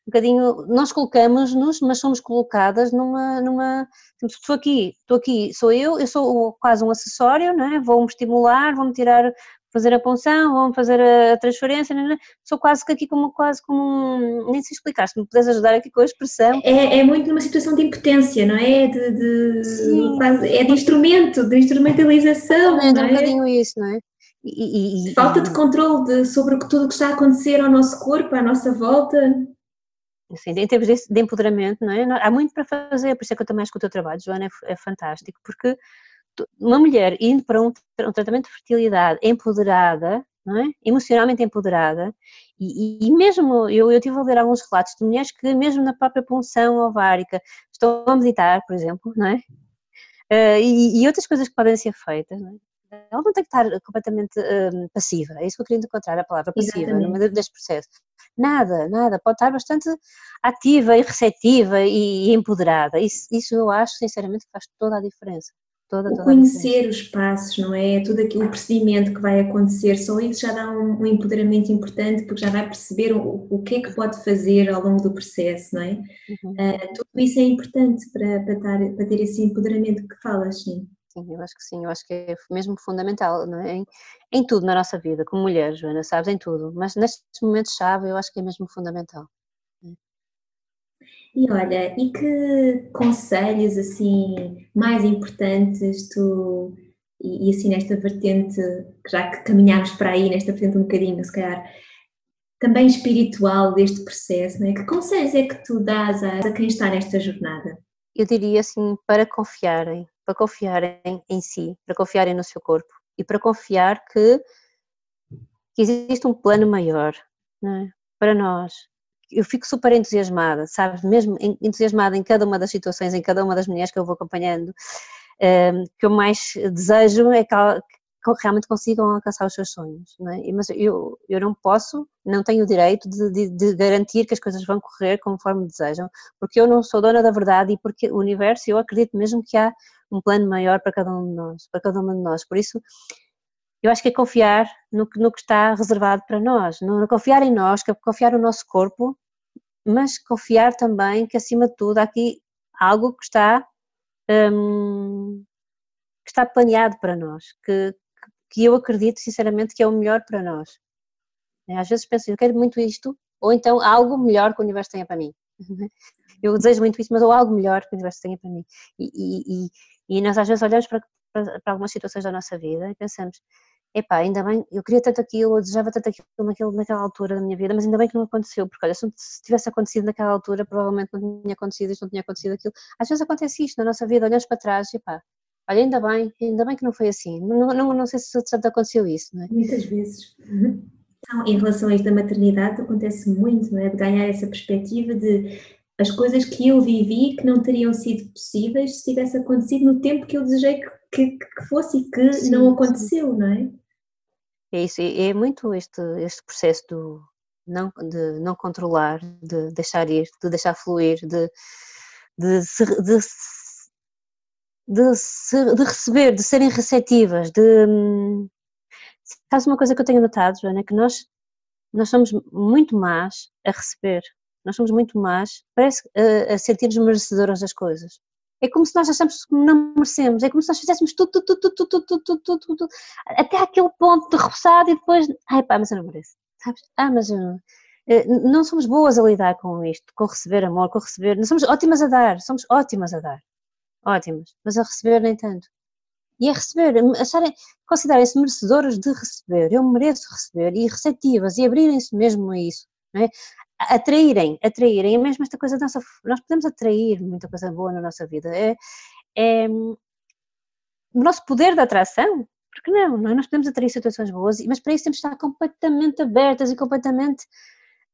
B: bocadinho nós colocamos-nos mas somos colocadas numa numa estou aqui estou aqui sou eu eu sou quase um acessório não é? vou-me estimular vou-me tirar fazer a punção, vão fazer a transferência, não, não. sou quase que aqui como, quase como um, nem sei explicar, se me puderes ajudar aqui com a expressão.
A: É, é muito numa situação de impotência, não é? De, de quase, é de instrumento, de instrumentalização.
B: É, é um bocadinho isso, não é?
A: E, e, Falta de controle de, sobre tudo o que está a acontecer ao nosso corpo, à nossa volta.
B: Assim, em termos de, de empoderamento, não é? Há muito para fazer, por isso é que eu também acho que o teu trabalho, Joana, é, é fantástico, porque uma mulher indo para um, um tratamento de fertilidade empoderada, é? emocionalmente empoderada, e, e, mesmo eu, eu tive a ler alguns relatos de mulheres que, mesmo na própria punção ovárica, estão a meditar, por exemplo, não é? Uh, e, e, outras coisas que podem ser feitas, não é? Ela não tem que estar completamente uh, passiva, é isso que eu queria encontrar, a palavra passiva, Exatamente. no meio deste processo. Nada, nada, pode estar bastante ativa e receptiva e, e empoderada. Isso, isso eu acho, sinceramente, que faz toda a diferença
A: toda, toda o conhecer os passos, não é? Tudo aquilo, o procedimento que vai acontecer, só isso já dá um, um empoderamento importante, porque já vai perceber o, o, que é que pode fazer ao longo do processo, não é? Uhum. Uh, tudo isso é importante para, para, dar, para ter esse empoderamento que falas, sim.
B: Sim, eu acho que sim, eu acho que é mesmo fundamental, não é? Em, em tudo na nossa vida, como mulher, Joana, sabes, em tudo, mas nestes momentos-chave eu acho que é mesmo fundamental.
A: E olha, e que conselhos assim mais importantes tu e, e assim nesta vertente, já que caminhamos para aí nesta vertente um bocadinho, se calhar também espiritual deste processo, não é? que conselhos é que tu dás a, a quem está nesta jornada?
B: Eu diria assim, para confiarem, para confiarem em si, para confiarem no seu corpo e para confiar que, que existe um plano maior é? para nós, eu fico super entusiasmada, sabes? Mesmo entusiasmada em cada uma das situações, em cada uma das mulheres que eu vou acompanhando. Um, que eu mais desejo é que, realmente consigam alcançar os seus sonhos. Não é? Mas eu, eu não posso, não tenho o direito de, de, de, garantir que as coisas vão correr conforme desejam, porque eu não sou dona da verdade e porque o universo, eu acredito mesmo que há um plano maior para cada um de nós, para cada uma de nós. Por isso, eu acho que é confiar no que, no que está reservado para nós, no, confiar em nós, confiar no nosso corpo, mas confiar também que acima de tudo há aqui algo que está hum, que está planeado para nós, que, que eu acredito sinceramente que é o melhor para nós. É, às vezes penso, eu quero muito isto, ou então algo melhor que o universo tenha para mim. (laughs) Eu desejo muito isso, mas ou algo melhor que o universo tenha para mim. E, e, e, e nós às vezes olhamos para, para, para, algumas situações da nossa vida e pensamos, epá, ainda bem, eu queria tanto aquilo, eu desejava tanto aquilo naquele, naquela altura da minha vida, mas ainda bem que não aconteceu, porque olha, se tivesse acontecido naquela altura, provavelmente não tinha acontecido isto, não tinha acontecido aquilo. Às vezes acontece isto na nossa vida, olhamos para trás e epá, olha, ainda bem, ainda bem que não foi assim. Não, não, não sei se já aconteceu isso, não é?
A: Muitas vezes. Então, em relação a isto da maternidade, acontece muito, não é? De ganhar essa perspectiva de as coisas que eu vivi que não teriam sido possíveis se tivesse acontecido no tempo que eu desejei que, que, que fosse e que sim, não aconteceu, sim. não é?
B: É isso, é muito este, este processo do não, de não controlar, de deixar ir, de deixar fluir, de, de, de, de, de receber, de serem receptivas, de. Uma coisa que eu tenho notado, Joana, é que nós, nós somos muito más a receber, nós somos muito más, parece, a, a sentir-nos merecedoras das coisas é como se nós achamos que não merecemos, é como se nós fizéssemos tudo, tudo, tudo, tudo, tudo, tudo, tudo, tudo até aquele ponto de roçado e depois, ai pá, mas eu não mereço, sabes? Ah, mas eu não não somos boas a lidar com isto, com receber amor, com receber. Não somos ótimas a dar, somos ótimas a dar. Ótimas, mas a receber nem tanto. E a receber, acharem, considerem-se merecedoras de receber, eu mereço receber, e receptivas, e abrirem-se mesmo a isso. É? Atraírem, atraírem, é mesmo esta coisa, nossa, nós podemos atrair muita coisa boa na nossa vida, é, é o nosso poder de atração, porque não, não, é? nós podemos atrair situações boas, mas para isso temos que estar completamente abertas e completamente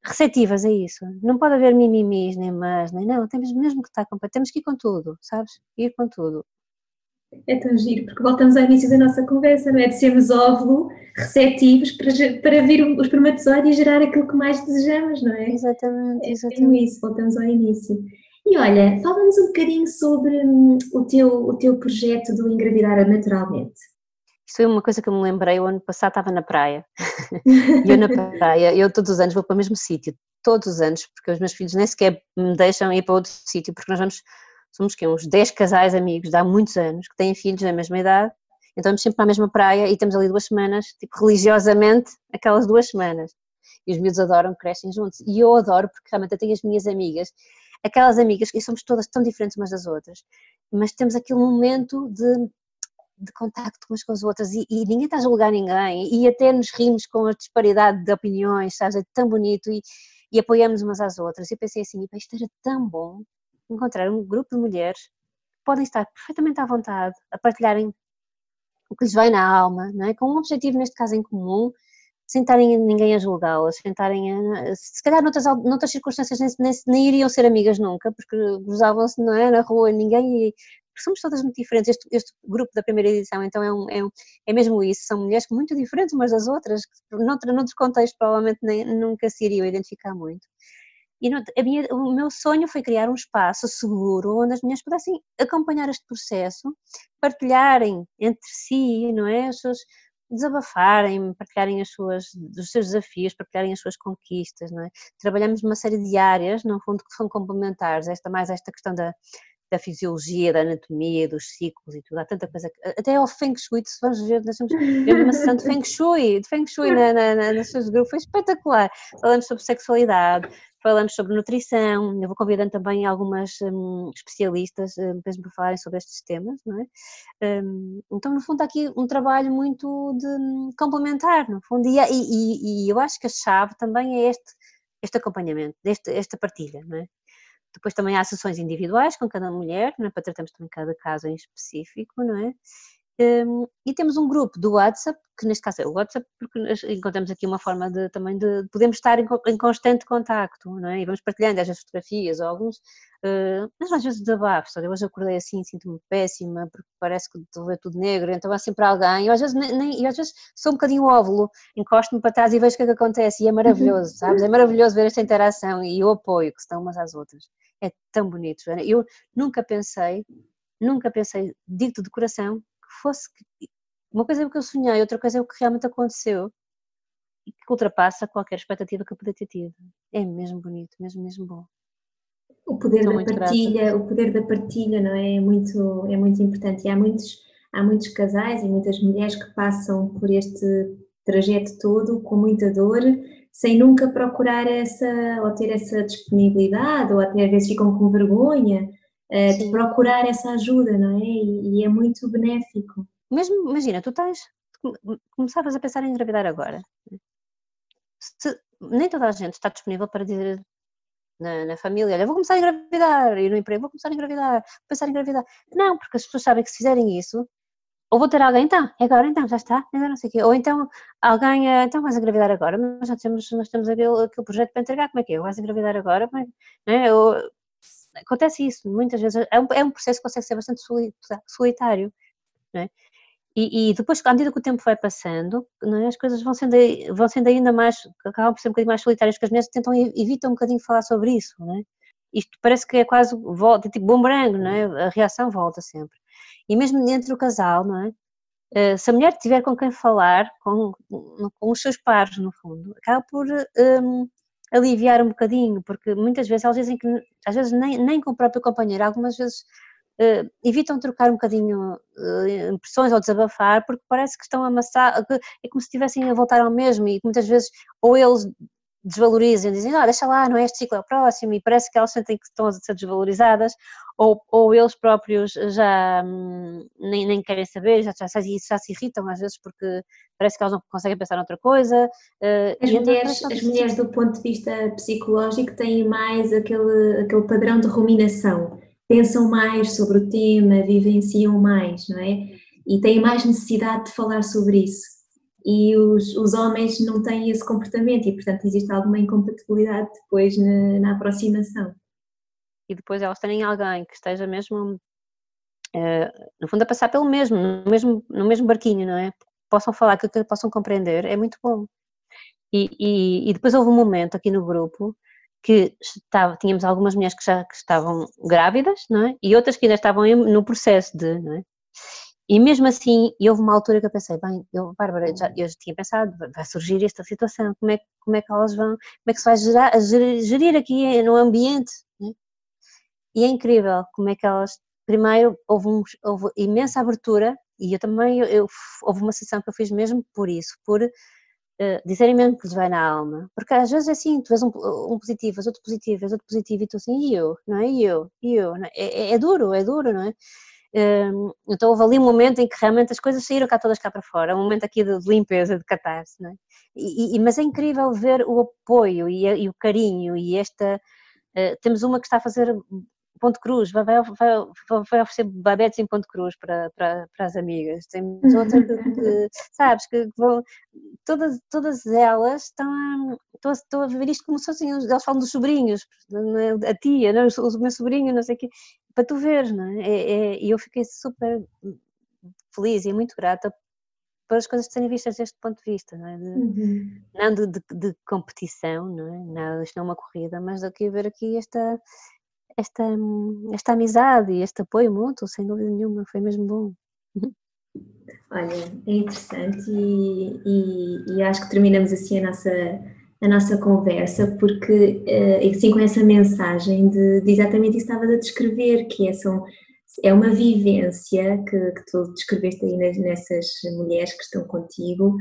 B: receptivas a isso, não pode haver mimimis, nem mais, nem não, temos mesmo que estar temos que ir com tudo, sabes, ir com tudo.
A: É tão giro, porque voltamos ao início da nossa conversa, não é? De sermos óvulo receptivos para, para vir o espermatozoide e gerar aquilo que mais desejamos, não é?
B: Exatamente,
A: é
B: exatamente.
A: É isso, voltamos ao início. E olha, fala-nos um bocadinho sobre hum, o teu, o teu projeto do engravidar naturalmente.
B: Isto foi uma coisa que eu me lembrei, o ano passado estava na praia. (laughs) e eu na praia, eu todos os anos vou para o mesmo sítio, todos os anos, porque os meus filhos nem sequer me deixam ir para outro sítio, porque nós vamos somos que uns 10 casais amigos de há muitos anos que têm filhos da mesma idade, então vamos sempre para a mesma praia e temos ali duas semanas, tipo religiosamente, aquelas duas semanas. E os miúdos adoram, crescem juntos. E eu adoro porque realmente eu tenho as minhas amigas, aquelas amigas que somos todas tão diferentes umas das outras, mas temos aquele momento de, de contacto umas com as outras e, e, ninguém está a julgar ninguém e até nos rimos com a disparidade de opiniões, sabes? É tão bonito e, e apoiamos umas às outras. Eu pensei assim, isto era tão bom encontrar um grupo de mulheres que podem estar perfeitamente à vontade a partilharem o que lhes vai na alma, é? com um objetivo, neste caso, em comum, sem estarem ninguém a julgá-las, sem estarem a, se calhar noutras, noutras circunstâncias nem, nem, nem, iriam ser amigas nunca, porque gozavam-se, não é, na rua, ninguém, e, somos todas muito diferentes, este, este, grupo da primeira edição, então é, um, é, um, é mesmo isso, são mulheres muito diferentes umas das outras, que noutra, noutros contextos provavelmente nem, nunca se iriam identificar muito. E no, minha, o meu sonho foi criar um espaço seguro onde as mulheres pudessem acompanhar este processo, partilharem entre si, não é? As suas, desabafarem, partilharem as suas, os seus desafios, partilharem as suas conquistas, não é? Trabalhamos numa série de áreas, no fundo, que são complementares, esta mais esta questão da, da fisiologia, da anatomia, dos ciclos e tudo, há tanta coisa, que, até ao Feng Shui, se vamos ver, nós temos uma sessão de Feng Shui, de Feng Shui na, na, na, nos seus grupos, foi espetacular, falamos sobre sexualidade, falamos sobre nutrição, eu vou convidando também algumas um, especialistas um, mesmo para falarem sobre estes temas, não é? Um, então, no fundo, há aqui um trabalho muito de hum, complementar, no fundo, e, e, e, eu acho que a chave também é este, este acompanhamento, este, esta partilha, não é? Depois também há sessões individuais com cada mulher, não é? para tratarmos também cada caso em específico, não é? Um, e temos um grupo do WhatsApp, que neste caso é o WhatsApp, porque encontramos aqui uma forma de também de podemos estar em, em constante contacto, não é? E vamos partilhando às vezes fotografias ou alguns, uh, mas às vezes desabafos. Eu hoje acordei assim, sinto-me péssima, porque parece que estou a ver tudo negro, então há sempre alguém. Eu às vezes, nem, nem, às vezes sou um bocadinho óvulo, encosto-me para trás e vejo o que é que acontece, e é maravilhoso, sabes? É maravilhoso ver esta interação e o apoio que estão umas às outras. É tão bonito, Joana. Eu nunca pensei, nunca pensei, digo-te de coração, fosse. Uma coisa é o que eu sonhei, outra coisa é o que realmente aconteceu e que ultrapassa qualquer expectativa que eu podia ter tido. É mesmo bonito, mesmo, mesmo bom.
A: O poder Estou da partilha, grata. o poder da partilha, não é? É muito, é muito importante. E há muitos, há muitos casais e muitas mulheres que passam por este trajeto todo com muita dor, sem nunca procurar essa, ou ter essa disponibilidade, ou até às vezes ficam com vergonha uh, de procurar essa ajuda, não é? E, e, é muito benéfico.
B: Mesmo, imagina, tu tens, começavas a pensar em engravidar agora. Se, nem toda a gente está disponível para dizer na, na, família, olha, vou começar a engravidar, e no emprego, vou começar a engravidar, vou pensar em engravidar. Não, porque as pessoas sabem que se fizerem isso, ou vou ter alguém, então, é agora, então, já está, ainda não sei o quê. Ou então, alguém, eh, então vais engravidar agora, mas já temos, nós temos aquele, aquele projeto para entregar, como é que é? Vais engravidar agora? É? é? Ou, acontece isso, muitas vezes, é um, é um processo que consegue ser bastante solitário, é? e, e, depois, à medida que o tempo vai passando, é? as coisas vão sendo, vão sendo ainda mais, acabam por ser um bocadinho mais solitárias, porque as mulheres tentam, evitam um bocadinho falar sobre isso, é? Isto parece que é quase, volta, tipo bumerangue, não é? A reação volta sempre. E mesmo dentro do casal, não é? Eh, se a mulher tiver com quem falar, com, com os seus pares, no fundo, acaba por um, aliviar um bocadinho, porque muitas vezes elas dizem que, às vezes nem, nem com o próprio companheiro, algumas vezes uh, evitam trocar um bocadinho uh, impressões ou desabafar, porque parece que estão a amassar, é como se estivessem a voltar ao mesmo e muitas vezes ou eles desvalorizam, dizem, ah, deixa lá, não é este ciclo, é o próximo, e parece que elas sentem que estão a ser desvalorizadas, ou, ou eles próprios já hum, nem, nem querem saber, já, já, já, se irritam às vezes porque parece que elas não conseguem pensar noutra coisa.
A: Uh, as, mulheres, então, as mulheres, do ponto de vista psicológico, têm mais aquele, aquele padrão de ruminação, pensam mais sobre o tema, vivenciam mais, não é? E têm mais necessidade de falar sobre isso e os, os homens não têm esse comportamento e, portanto, existe alguma incompatibilidade depois na, na aproximação.
B: E depois elas terem alguém que esteja mesmo, uh, no fundo, a passar pelo mesmo, no mesmo, no mesmo barquinho, não é? Possam falar, que, que possam compreender, é muito bom. E, e, e, depois houve um momento aqui no grupo que estava, tínhamos algumas mulheres que já que estavam grávidas, não é? E outras que ainda estavam no processo de, não é? E mesmo assim, houve uma altura que eu pensei, bem, eu, Bárbara, já, eu já tinha pensado, vai surgir esta situação, como é, como é que elas vão, como é que se vai gerar, gerir, gerir aqui no ambiente, né? E é incrível como é que elas, primeiro, houve, um, houve imensa abertura, e eu também, eu, eu, houve uma sessão que eu fiz mesmo por isso, por uh, dizerem mesmo que lhes vai na alma, porque às vezes é assim, tu vês um, um positivo, vês outro positivo, vês outro positivo, e tu assim, e eu, não é? E eu, e eu, é? É, é, duro, é duro, não é? Então houve ali um momento em que realmente as coisas saíram cá todas cá para fora, um momento aqui de, limpeza, de catarse, é? E, e, mas é incrível ver o apoio e, e o carinho e esta, uh, temos uma que está a fazer Ponto Cruz, vai, vai, vai, vai oferecer babetes em Ponto Cruz para, para, para as amigas. Temos (laughs) outra que, que sabes, que vão, todas, todas elas estão a, estão, a, estão a ver isto como sozinhos, elas falam dos sobrinhos, é? a tia, não, o meu sobrinho, não sei o quê, para tu ver, não é? é, é e eu fiquei super feliz e muito grata pelas coisas serem vistas deste ponto de vista, não é? De, uhum. Não de, de, de, competição, não é? Nada, isto não é uma corrida, mas daqui a ver aqui esta, esta, esta amizade e este apoio mútuo, sem dúvida nenhuma, foi mesmo bom.
A: Olha, é interessante e, e, e, acho que terminamos assim a nossa, a nossa conversa, porque assim com essa mensagem de, de exatamente isso que estavas a descrever, que é, são, é uma vivência que, que tu descreveste aí nessas mulheres que estão contigo,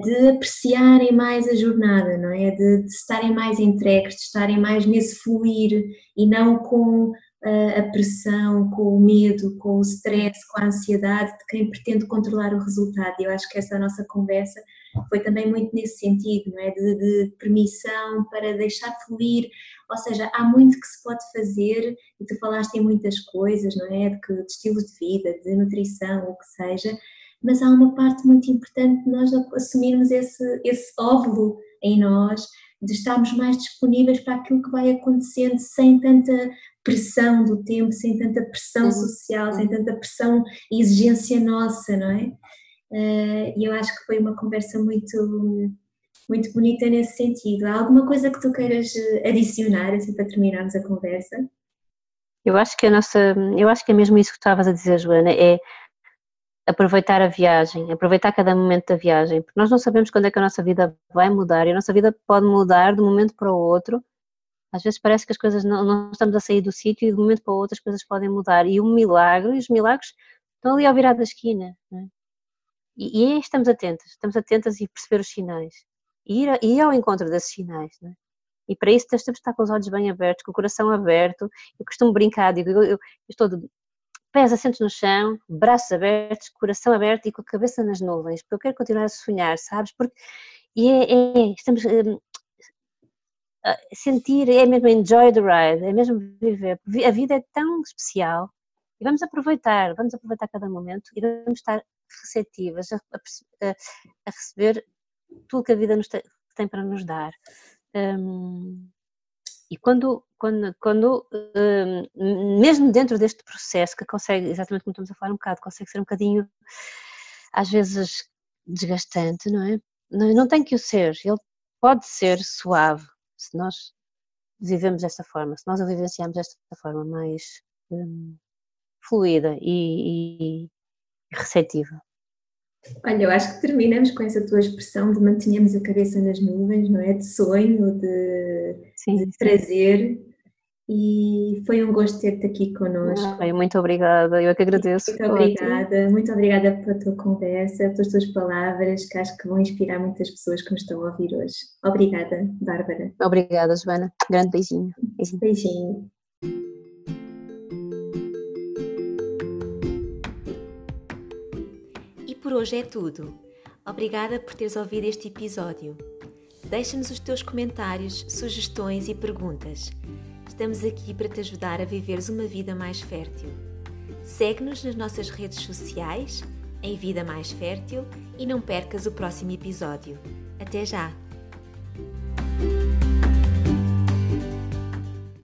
A: de apreciarem mais a jornada, não é? De, de, estarem mais entregues, de estarem mais nesse fluir e não com eh, a pressão, com o medo, com o stress, com a ansiedade de quem pretende controlar o resultado. E eu acho que essa nossa conversa foi também muito nesse sentido, não é? De, de permissão para deixar fluir. Ou seja, há muito que se pode fazer e tu falaste em muitas coisas, não é? De, que, de estilos de vida, de nutrição, o que seja, mas há uma parte muito importante de nós assumirmos esse, esse óvulo em nós, de estarmos mais disponíveis para aquilo que vai acontecendo sem tanta pressão do tempo, sem tanta pressão social, sem tanta pressão e exigência nossa, não é? Eh, e eu acho que foi uma conversa muito muito bonita nesse sentido. Há alguma coisa que tu queiras eh, adicionar assim para terminarmos a conversa?
B: Eu acho que a nossa, eu acho que é mesmo isso que estavas a dizer, Joana, é aproveitar a viagem, aproveitar cada momento da viagem, porque nós não sabemos quando é que a nossa vida vai mudar e a nossa vida pode mudar de um momento para o outro. Às vezes parece que as coisas não, não estamos a sair do sítio e de um momento para o outro as coisas podem mudar. E o milagre, os milagres estão ali ao virar da esquina. É? E, e estamos atentas, estamos atentas e perceber os sinais. E ir, ir ao encontro desses sinais. É? E para isso temos de estar com os olhos bem abertos, com o coração aberto. Eu costumo brincar, digo, eu, eu, estou pés assentos no chão, braços abertos, coração aberto e com a cabeça nas nuvens, porque eu quero continuar a sonhar, sabes? Porque e é, é estamos hum, a sentir, é mesmo enjoy the ride, é mesmo viver. A vida é tão especial e vamos aproveitar, vamos aproveitar cada momento e vamos estar receptivas a, a, a receber tudo que a vida tem para nos dar. Um, e quando, quando, quando um, mesmo dentro deste processo, que consegue, exatamente como estamos a falar um bocado, consegue ser um bocadinho, às vezes, desgastante, não é? Não, não tem que o ser, ele pode ser suave, se nós vivemos desta forma, se nós o vivenciamos desta forma mais um, fluida e, e, e receptiva.
A: Olha, eu acho que terminamos com essa tua expressão de mantenhamos a cabeça nas nuvens, não é? De sonho, de, sim, de prazer. E foi um gosto ter-te aqui connosco.
B: Ai, muito obrigada, eu é que agradeço.
A: Muito obrigada, muito obrigada pela tua conversa, pelas tuas palavras, que acho que vão inspirar muitas pessoas que nos estão a ouvir hoje. Obrigada, Bárbara.
B: Obrigada, Joana. Grande beijinho.
A: Beijinho. beijinho. por hoje é tudo. Obrigada por teres ouvido este episódio. Deixa-nos os teus comentários, sugestões e perguntas. Estamos aqui para te ajudar a viveres uma vida mais fértil. Segue-nos nas nossas redes sociais, em Vida Mais Fértil, e não percas o próximo episódio. Até já!